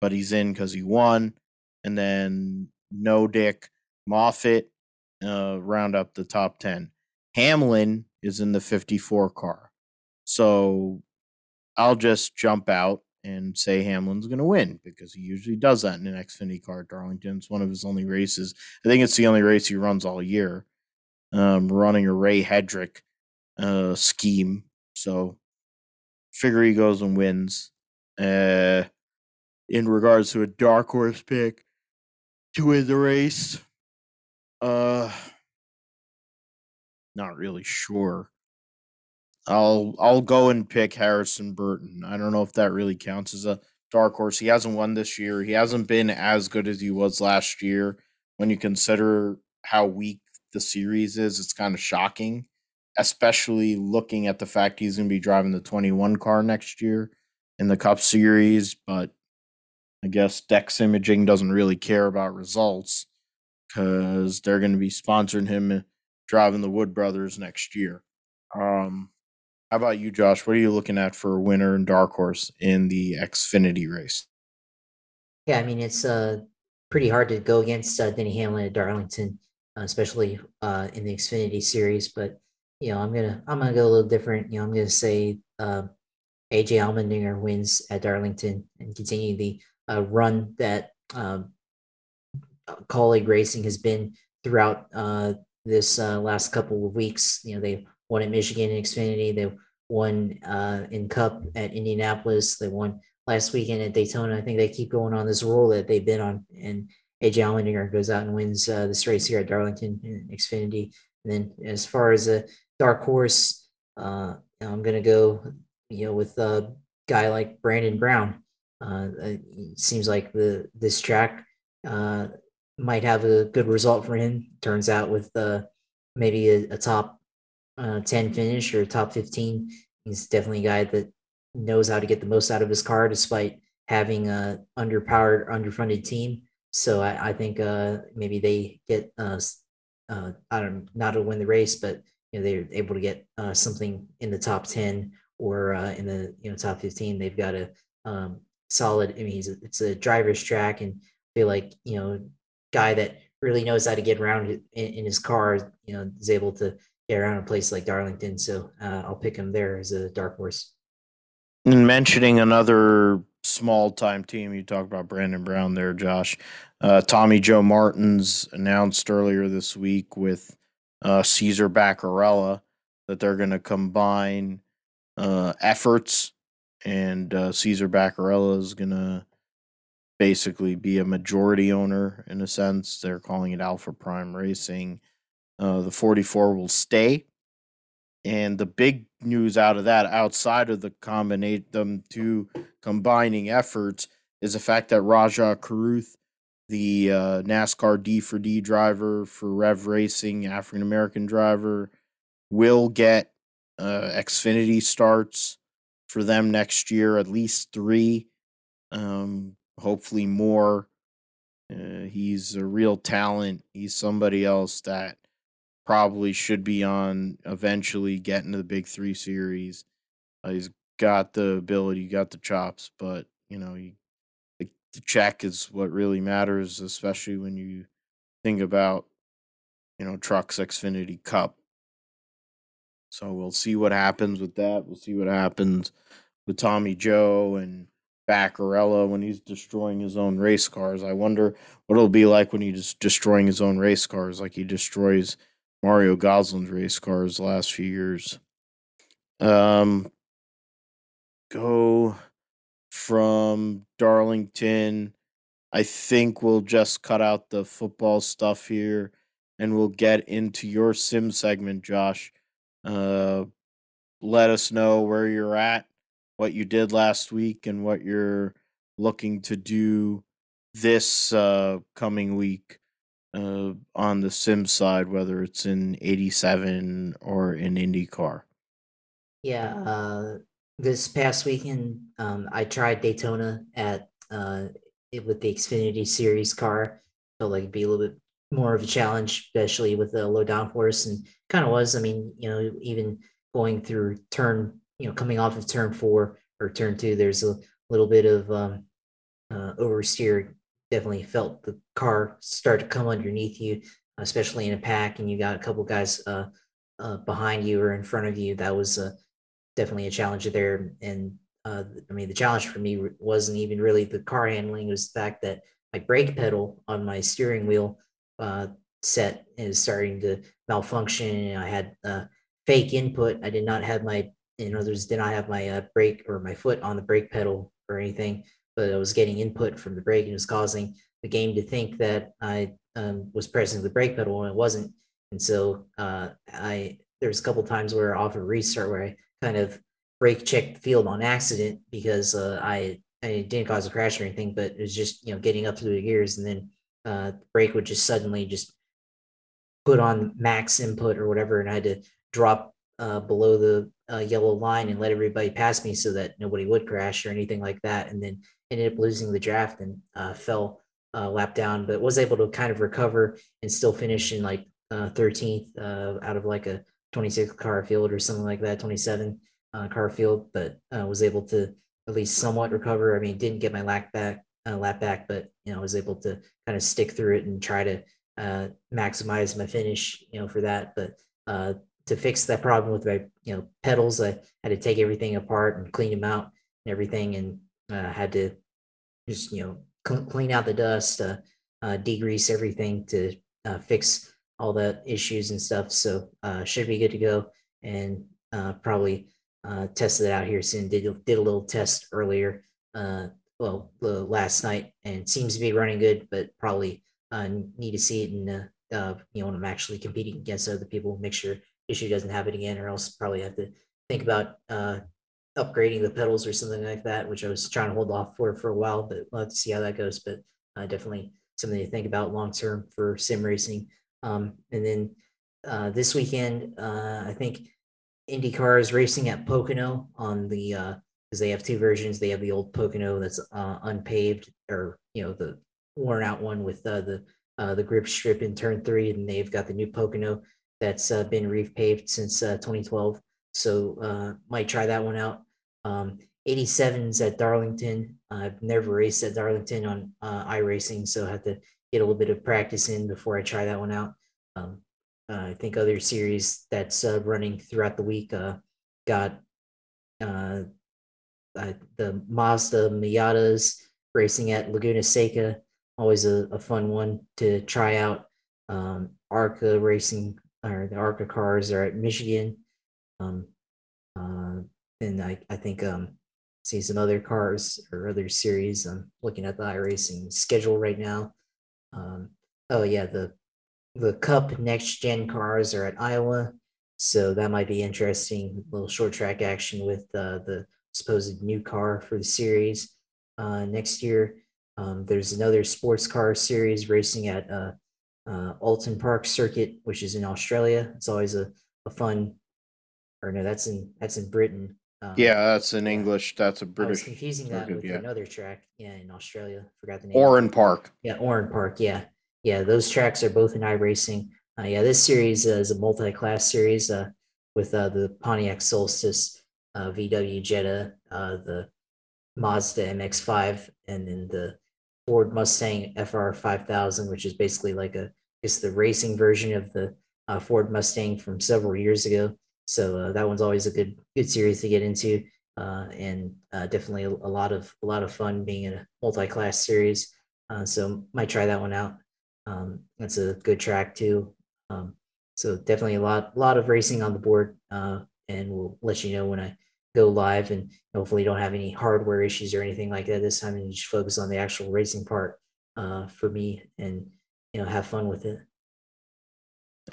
but he's in because he won. And then No Dick, Moffitt, uh, round up the top 10. Hamlin is in the 54 car. So I'll just jump out and say Hamlin's going to win because he usually does that in an Xfinity car at Darlington. It's one of his only races. I think it's the only race he runs all year, um, running a Ray Hendrick uh, scheme. So figure he goes and wins. Uh, in regards to a dark horse pick to win the race, uh, not really sure. I'll I'll go and pick Harrison Burton. I don't know if that really counts as a dark horse. He hasn't won this year. He hasn't been as good as he was last year. When you consider how weak the series is, it's kind of shocking, especially looking at the fact he's going to be driving the 21 car next year in the Cup Series. But I guess Dex Imaging doesn't really care about results because they're going to be sponsoring him driving the Wood Brothers next year. Um, how about you, Josh? What are you looking at for a winner and dark horse in the Xfinity race? Yeah, I mean it's uh pretty hard to go against uh, Denny Hamlin at Darlington, uh, especially uh, in the Xfinity series. But you know, I'm gonna I'm gonna go a little different. You know, I'm gonna say uh, AJ Allmendinger wins at Darlington and continue the uh, run that um, Kaulig Racing has been throughout uh, this uh, last couple of weeks. You know, they won at Michigan in Xfinity. They won uh, in Cup at Indianapolis. They won last weekend at Daytona. I think they keep going on this roll that they've been on. And AJ Allmendinger goes out and wins uh, this race here at Darlington in Xfinity. And then as far as a dark horse, uh, I'm going to go, you know, with a guy like Brandon Brown. Uh, it seems like the this track uh, might have a good result for him. Turns out with uh, maybe a, a top uh, 10 finish or top 15. He's definitely a guy that knows how to get the most out of his car despite having a underpowered, underfunded team. So I, I think uh, maybe they get uh, uh, I don't not to win the race, but you know they're able to get uh, something in the top 10 or uh, in the you know top 15. They've got a um, solid. I mean, a, it's a driver's track, and feel like you know guy that really knows how to get around in, in his car. You know, is able to around a place like Darlington. So uh, I'll pick him there as a dark horse. And mentioning another small time team, you talk about Brandon Brown there, Josh. Uh, Tommy Joe Martins announced earlier this week with uh, Caesar Bacarella that they're going to combine uh, efforts, and uh, Caesar Bacarella is going to basically be a majority owner in a sense. They're calling it Alpha Prime Racing. Uh, the 44 will stay. And the big news out of that, outside of the combination, them two combining efforts, is the fact that Rajah Caruth, the uh, NASCAR D for D driver for Rev Racing, African American driver, will get uh, Xfinity starts for them next year, at least three. Um, hopefully more. Uh, he's a real talent. He's somebody else that probably should be on eventually getting to the big three series. Uh, he's got the ability, got the chops, but you know, he, the, the check is what really matters, especially when you think about you know trucks Xfinity Cup. So we'll see what happens with that. We'll see what happens with Tommy Joe and Bacarella when he's destroying his own race cars. I wonder what it'll be like when he's destroying his own race cars, like he destroys Mario Gosselin's race cars the last few years. Um, go from Darlington. I think we'll just cut out the football stuff here and we'll get into your sim segment, Josh. Uh, let us know where you're at, what you did last week, and what you're looking to do this uh, coming week uh, on the sim side, whether it's in 87 or in IndyCar. Yeah, uh, this past weekend, um, I tried Daytona at uh, it, with the Xfinity Series car. Felt like it'd be a little bit more of a challenge, especially with the low downforce, and kind of was. I mean, you know, even going through turn, you know, coming off of turn four or turn two, there's a little bit of um, uh, oversteer. Definitely felt the car start to come underneath you, especially in a pack, and you got a couple guys uh, uh, behind you or in front of you. That was uh, definitely a challenge there. And uh, I mean, the challenge for me wasn't even really the car handling; it was the fact that my brake pedal on my steering wheel uh, set is starting to malfunction. I had uh, fake input. I did not have my, you know, words, did not have my brake or my foot on the brake pedal or anything, but I was getting input from the brake and it was causing the game to think that I um, was pressing the brake pedal when it wasn't. And so uh, I there was a couple times where off a restart where I kind of brake checked the field on accident because uh, I I didn't cause a crash or anything, but it was just you know getting up through the gears and then uh, the brake would just suddenly just put on max input or whatever, and I had to drop uh, below the uh, yellow line and let everybody pass me so that nobody would crash or anything like that. And then ended up losing the draft and uh, fell uh, lap down, but was able to kind of recover and still finish in like 13th uh, uh, out of like a 26 car field or something like that, 27 uh, car field, but was able to at least somewhat recover. I mean, didn't get my lap back, lap back, but you know, was able to kind of stick through it and try to uh, maximize my finish, you know, for that. But uh, to fix that problem with my, you know, pedals, I had to take everything apart and clean them out and everything, and uh, had to just, you know, cl- clean out the dust, uh, uh, degrease everything to uh, fix all the issues and stuff. So uh, should be good to go, and uh, probably tested it out here soon. Did did a little test earlier. Well, last night, and seems to be running good, but probably need to see it in you know when I'm actually competing against other people, make sure issue doesn't happen again, or else probably have to think about upgrading the pedals or something like that, which I was trying to hold off for for a while, but we'll see how that goes. But uh, definitely something to think about long term for sim racing. Um, and then uh, this weekend, uh, I think IndyCar is racing at Pocono on the uh, because they have two versions. They have the old Pocono that's uh, unpaved, or you know the worn out one with uh, the uh, the grip strip in turn three, and they've got the new Pocono that's uh, been repaved since uh, 2012. So uh, might try that one out. Um, 87s at Darlington. I've never raced at Darlington on uh, iRacing, so I have to get a little bit of practice in before I try that one out. Um, uh, I think other series that's uh, running throughout the week uh, got uh, the Mazda Miatas racing at Laguna Seca always a, a fun one to try out. Um, ARCA racing or the ARCA cars are at Michigan. Um, uh, and I, I think um, see some other cars or other series. I'm looking at the iRacing schedule right now. Um, oh yeah, the the Cup next gen cars are at Iowa, so that might be interesting. A little short track action with uh, the supposed new car for the series uh, next year. Um, there's another sports car series racing at uh, uh, Oulton Park Circuit, which is in Australia. It's always a, a fun, or no, that's in that's in Britain. Um, yeah, that's in yeah. English. That's a British. I was confusing that with yeah. another track. Yeah, in Australia. Forgot the name. Oran Park. Yeah, Oran Park. Yeah, yeah. Those tracks are both in iRacing. Uh, yeah, this series uh, is a multi-class series uh, with uh, the Pontiac Solstice, uh, VW Jetta, uh, the Mazda MX-5, and then the Ford Mustang FR 5000, which is basically like a it's the racing version of the uh, Ford Mustang from several years ago. So uh, that one's always a good good series to get into, uh, and uh, definitely a, a, lot of a lot of fun being in a multi-class series. Uh, so might try that one out. Um, that's a good track too. Um, so definitely a lot lot of racing on the board, uh, and we'll let you know when I go live and hopefully don't have any hardware issues or anything like that this time and just focus on the actual racing part uh, for me and you know have fun with it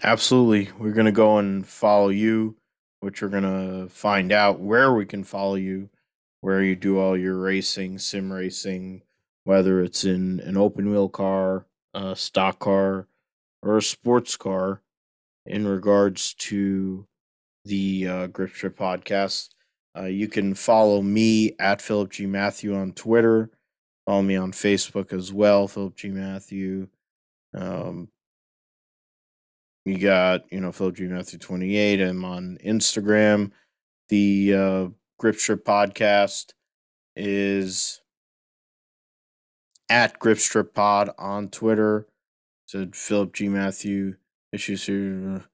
absolutely we're going to go and follow you which we're going to find out where we can follow you where you do all your racing sim racing whether it's in an open wheel car a stock car or a sports car in regards to the uh, Grip Strip podcast. Uh, you can follow me at Philip G. Matthew on Twitter. Follow me on Facebook as well, Philip G. Matthew. Um, you got, you know, Philip G. Matthew 28. I'm on Instagram. The uh, Grip Strip podcast is at Grip Strip Pod on Twitter. Said Philip G. Matthew issues here.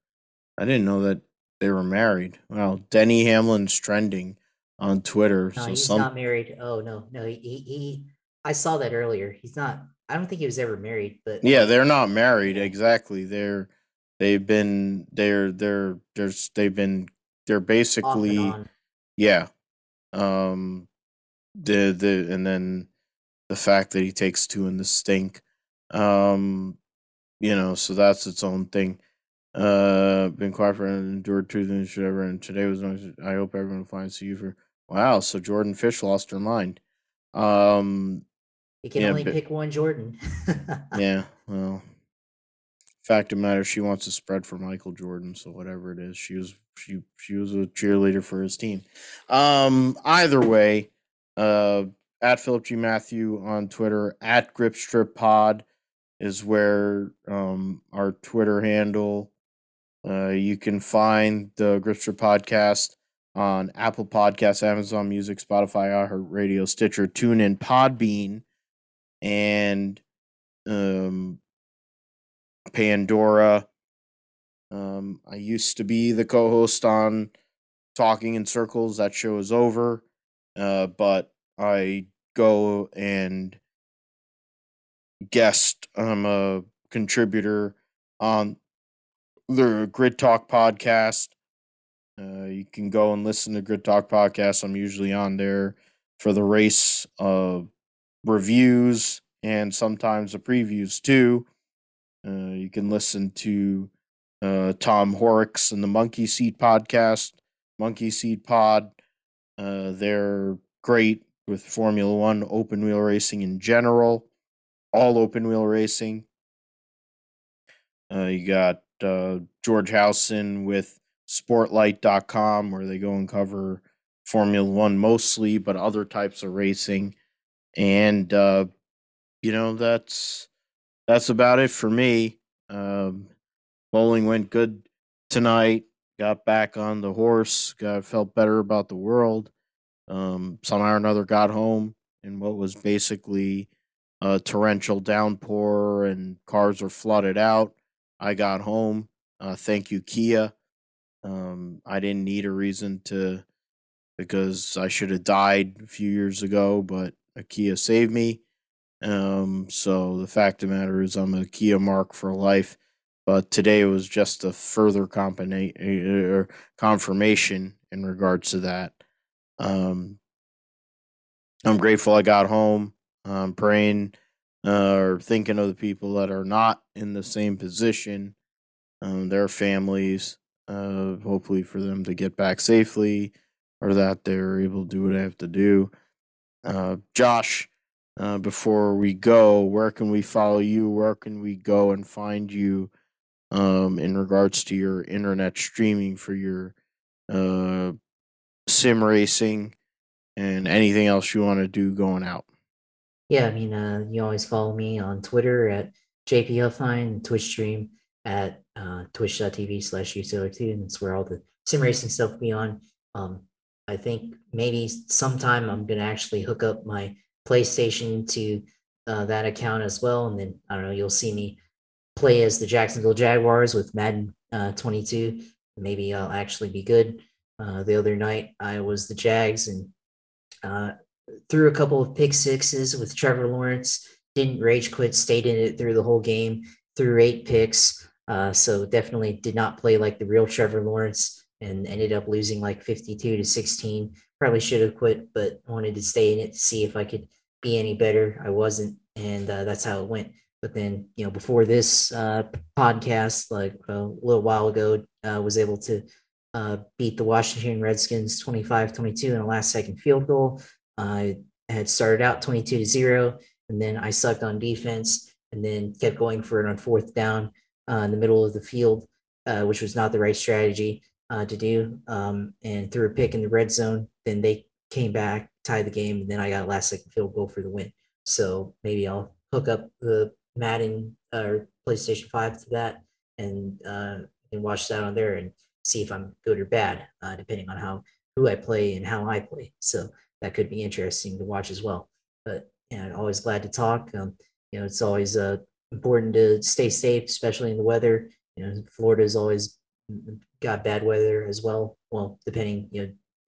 I didn't know that they were married. Well, Denny Hamlin's trending on Twitter. No, so he's some not married. Oh no, no, he, he, he I saw that earlier. He's not. I don't think he was ever married, but yeah, they're not married exactly. They're they've been they're they're there's they've been they're basically yeah. Um the the and then the fact that he takes two in the stink. Um you know, so that's its own thing. Uh, been quiet for and endured two things should ever. And today was nice. I hope everyone finds you for wow. So Jordan Fish lost her mind. Um, You can yeah, only but- pick one Jordan. [laughs] yeah. Well, fact of matter, she wants to spread for Michael Jordan. So whatever it is, she was she she was a cheerleader for his team. Um, either way, uh, at Philip G Matthew on Twitter at Grip Strip Pod is where um our Twitter handle. Uh, you can find the Grip Strip podcast on Apple Podcasts, Amazon Music, Spotify, iHeartRadio, Stitcher, TuneIn, Podbean, and um, Pandora. Um, I used to be the co-host on Talking in Circles. That show is over, uh, but I go and guest. I'm a contributor on the Grid Talk podcast. Uh, you can go and listen to Grid Talk podcast. I'm usually on there for the race uh, reviews and sometimes the previews too. Uh, you can listen to uh, Tom Horrocks and the Monkey Seat podcast, Monkey Seat Pod. Uh, they're great with Formula One, open wheel racing in general, all open wheel racing. Uh, you got uh, George Howson with Sportlight.com, where they go and cover Formula One mostly, but other types of racing. And you know that's that's about it for me. Um, bowling went good tonight. Got back on the horse. Got felt better about the world. Um, somehow or another, got home in what was basically a torrential downpour, and cars were flooded out. I got home. Uh, thank you, Kia. Um, I didn't need a reason to because I should have died a few years ago, but a Kia saved me. Um, so the fact of the matter is, I'm a Kia Mark for life. But today was just a further er, confirmation in regards to that. Um, I'm grateful I got home. I'm praying uh, or thinking of the people that are not in the same position, um, their families, uh, hopefully for them to get back safely or that they're able to do what I have to do. Uh, Josh, uh, before we go, where can we follow you? Where can we go and find you um, in regards to your internet streaming for your uh, sim racing and anything else you want to do going out? yeah, I mean, uh, you always follow me on Twitter at JP Huffine and Twitch stream at uh, twitch.tv slash UCLR2. And that's where all the sim racing stuff will be on. Um, I think maybe sometime I'm going to actually hook up my PlayStation to uh, that account as well. And then, I don't know, you'll see me play as the Jacksonville Jaguars with Madden uh, 22. Maybe I'll actually be good. Uh, the other night, I was the Jags and uh, threw a couple of pick sixes with Trevor Lawrence. Didn't rage quit, stayed in it through the whole game. Threw eight picks. Uh, so definitely did not play like the real Trevor Lawrence. and ended up losing like 52 to 16. Probably should have quit, but wanted to stay in it to see if I could be any better. I wasn't, and uh, that's how it went. But then, you know, before this uh, podcast, like a little while ago, uh, was able to uh, beat the Washington Redskins 25 22 in a last second field goal. I had started out 22 to 0, and then I sucked on defense and then kept going for it on fourth down uh, in the middle of the field, uh, which was not the right strategy uh, to do. Um, and threw a pick in the red zone. Then they came back, tied the game, and then I got a last second field goal for the win. So maybe I'll hook up the Madden or PlayStation 5 to that and uh, and watch that on there and see if I'm good or bad, uh, depending on how who I play and how I play. So that could be interesting to watch as well. But yeah, always glad to talk. Um, you know, it's always uh, important to stay safe, especially in the weather. You know, Florida's always got bad weather as well. Well, depending, you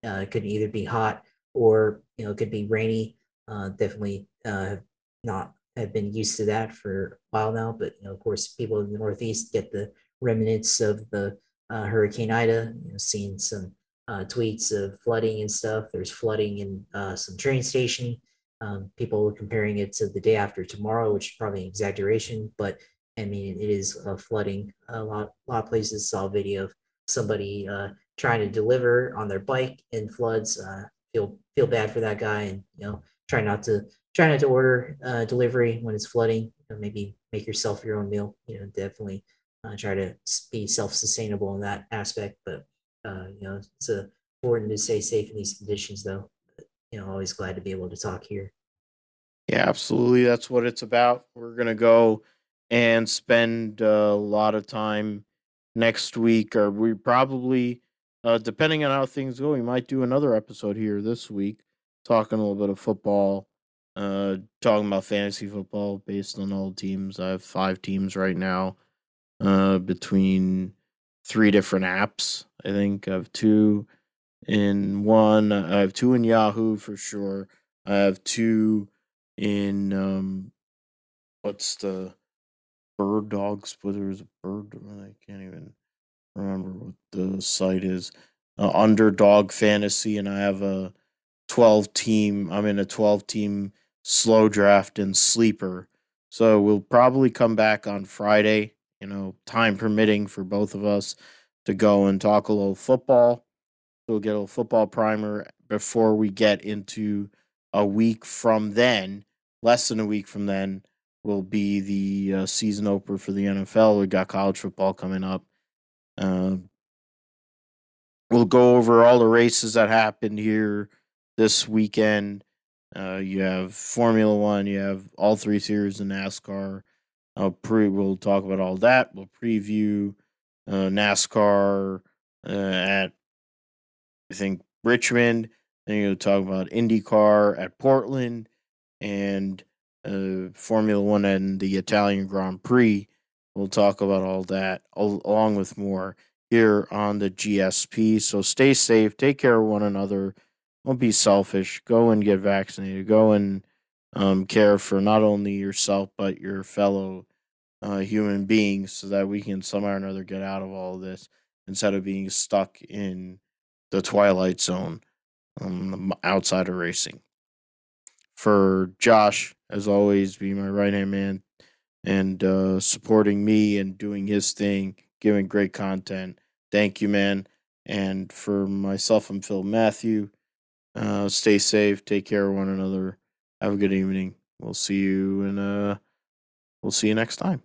know, uh, it could either be hot or you know it could be rainy. Uh, definitely uh, not have been used to that for a while now. But you know, of course, people in the Northeast get the remnants of the uh, Hurricane Ida. You know, seeing some uh, tweets of flooding and stuff. There's flooding in uh, some train station. Um, people comparing it to the day after tomorrow, which is probably an exaggeration, but I mean it is uh, flooding. A lot, a lot of places saw video of somebody uh, trying to deliver on their bike in floods. Uh, feel feel bad for that guy, and you know try not to try not to order uh, delivery when it's flooding. You know, maybe make yourself your own meal. You know, definitely uh, try to be self-sustainable in that aspect. But uh, you know, it's uh, important to stay safe in these conditions, though. But, you know, always glad to be able to talk here. Yeah, absolutely. That's what it's about. We're gonna go and spend a lot of time next week, or we probably, uh, depending on how things go, we might do another episode here this week, talking a little bit of football, uh, talking about fantasy football based on all teams. I have five teams right now, uh, between three different apps. I think I have two in one. I have two in Yahoo for sure. I have two in um, what's the bird dogs? Whether it's a bird, I can't even remember what the site is. Uh, Underdog Fantasy, and I have a twelve team. I'm in a twelve team slow draft and sleeper. So we'll probably come back on Friday, you know, time permitting for both of us to go and talk a little football. We'll get a little football primer before we get into a week from then, less than a week from then, will be the uh, season opener for the NFL. We got college football coming up. Uh, we'll go over all the races that happened here this weekend. Uh, you have Formula One, you have all three series in NASCAR. Uh, pre, we'll talk about all that. We'll preview uh, NASCAR uh, at I think Richmond. Then you'll talk about IndyCar at Portland and uh, Formula One and the Italian Grand Prix. We'll talk about all that al- along with more here on the GSP. So stay safe, take care of one another don't be selfish. Go and get vaccinated. Go and um, care for not only yourself but your fellow uh, human beings, so that we can somehow or another get out of all of this instead of being stuck in the twilight zone um, outside of racing. For Josh, as always, be my right hand man and uh, supporting me and doing his thing, giving great content. Thank you, man. And for myself, I'm Phil Matthew. Uh, stay safe. Take care of one another. Have a good evening. We'll see you and uh, we'll see you next time.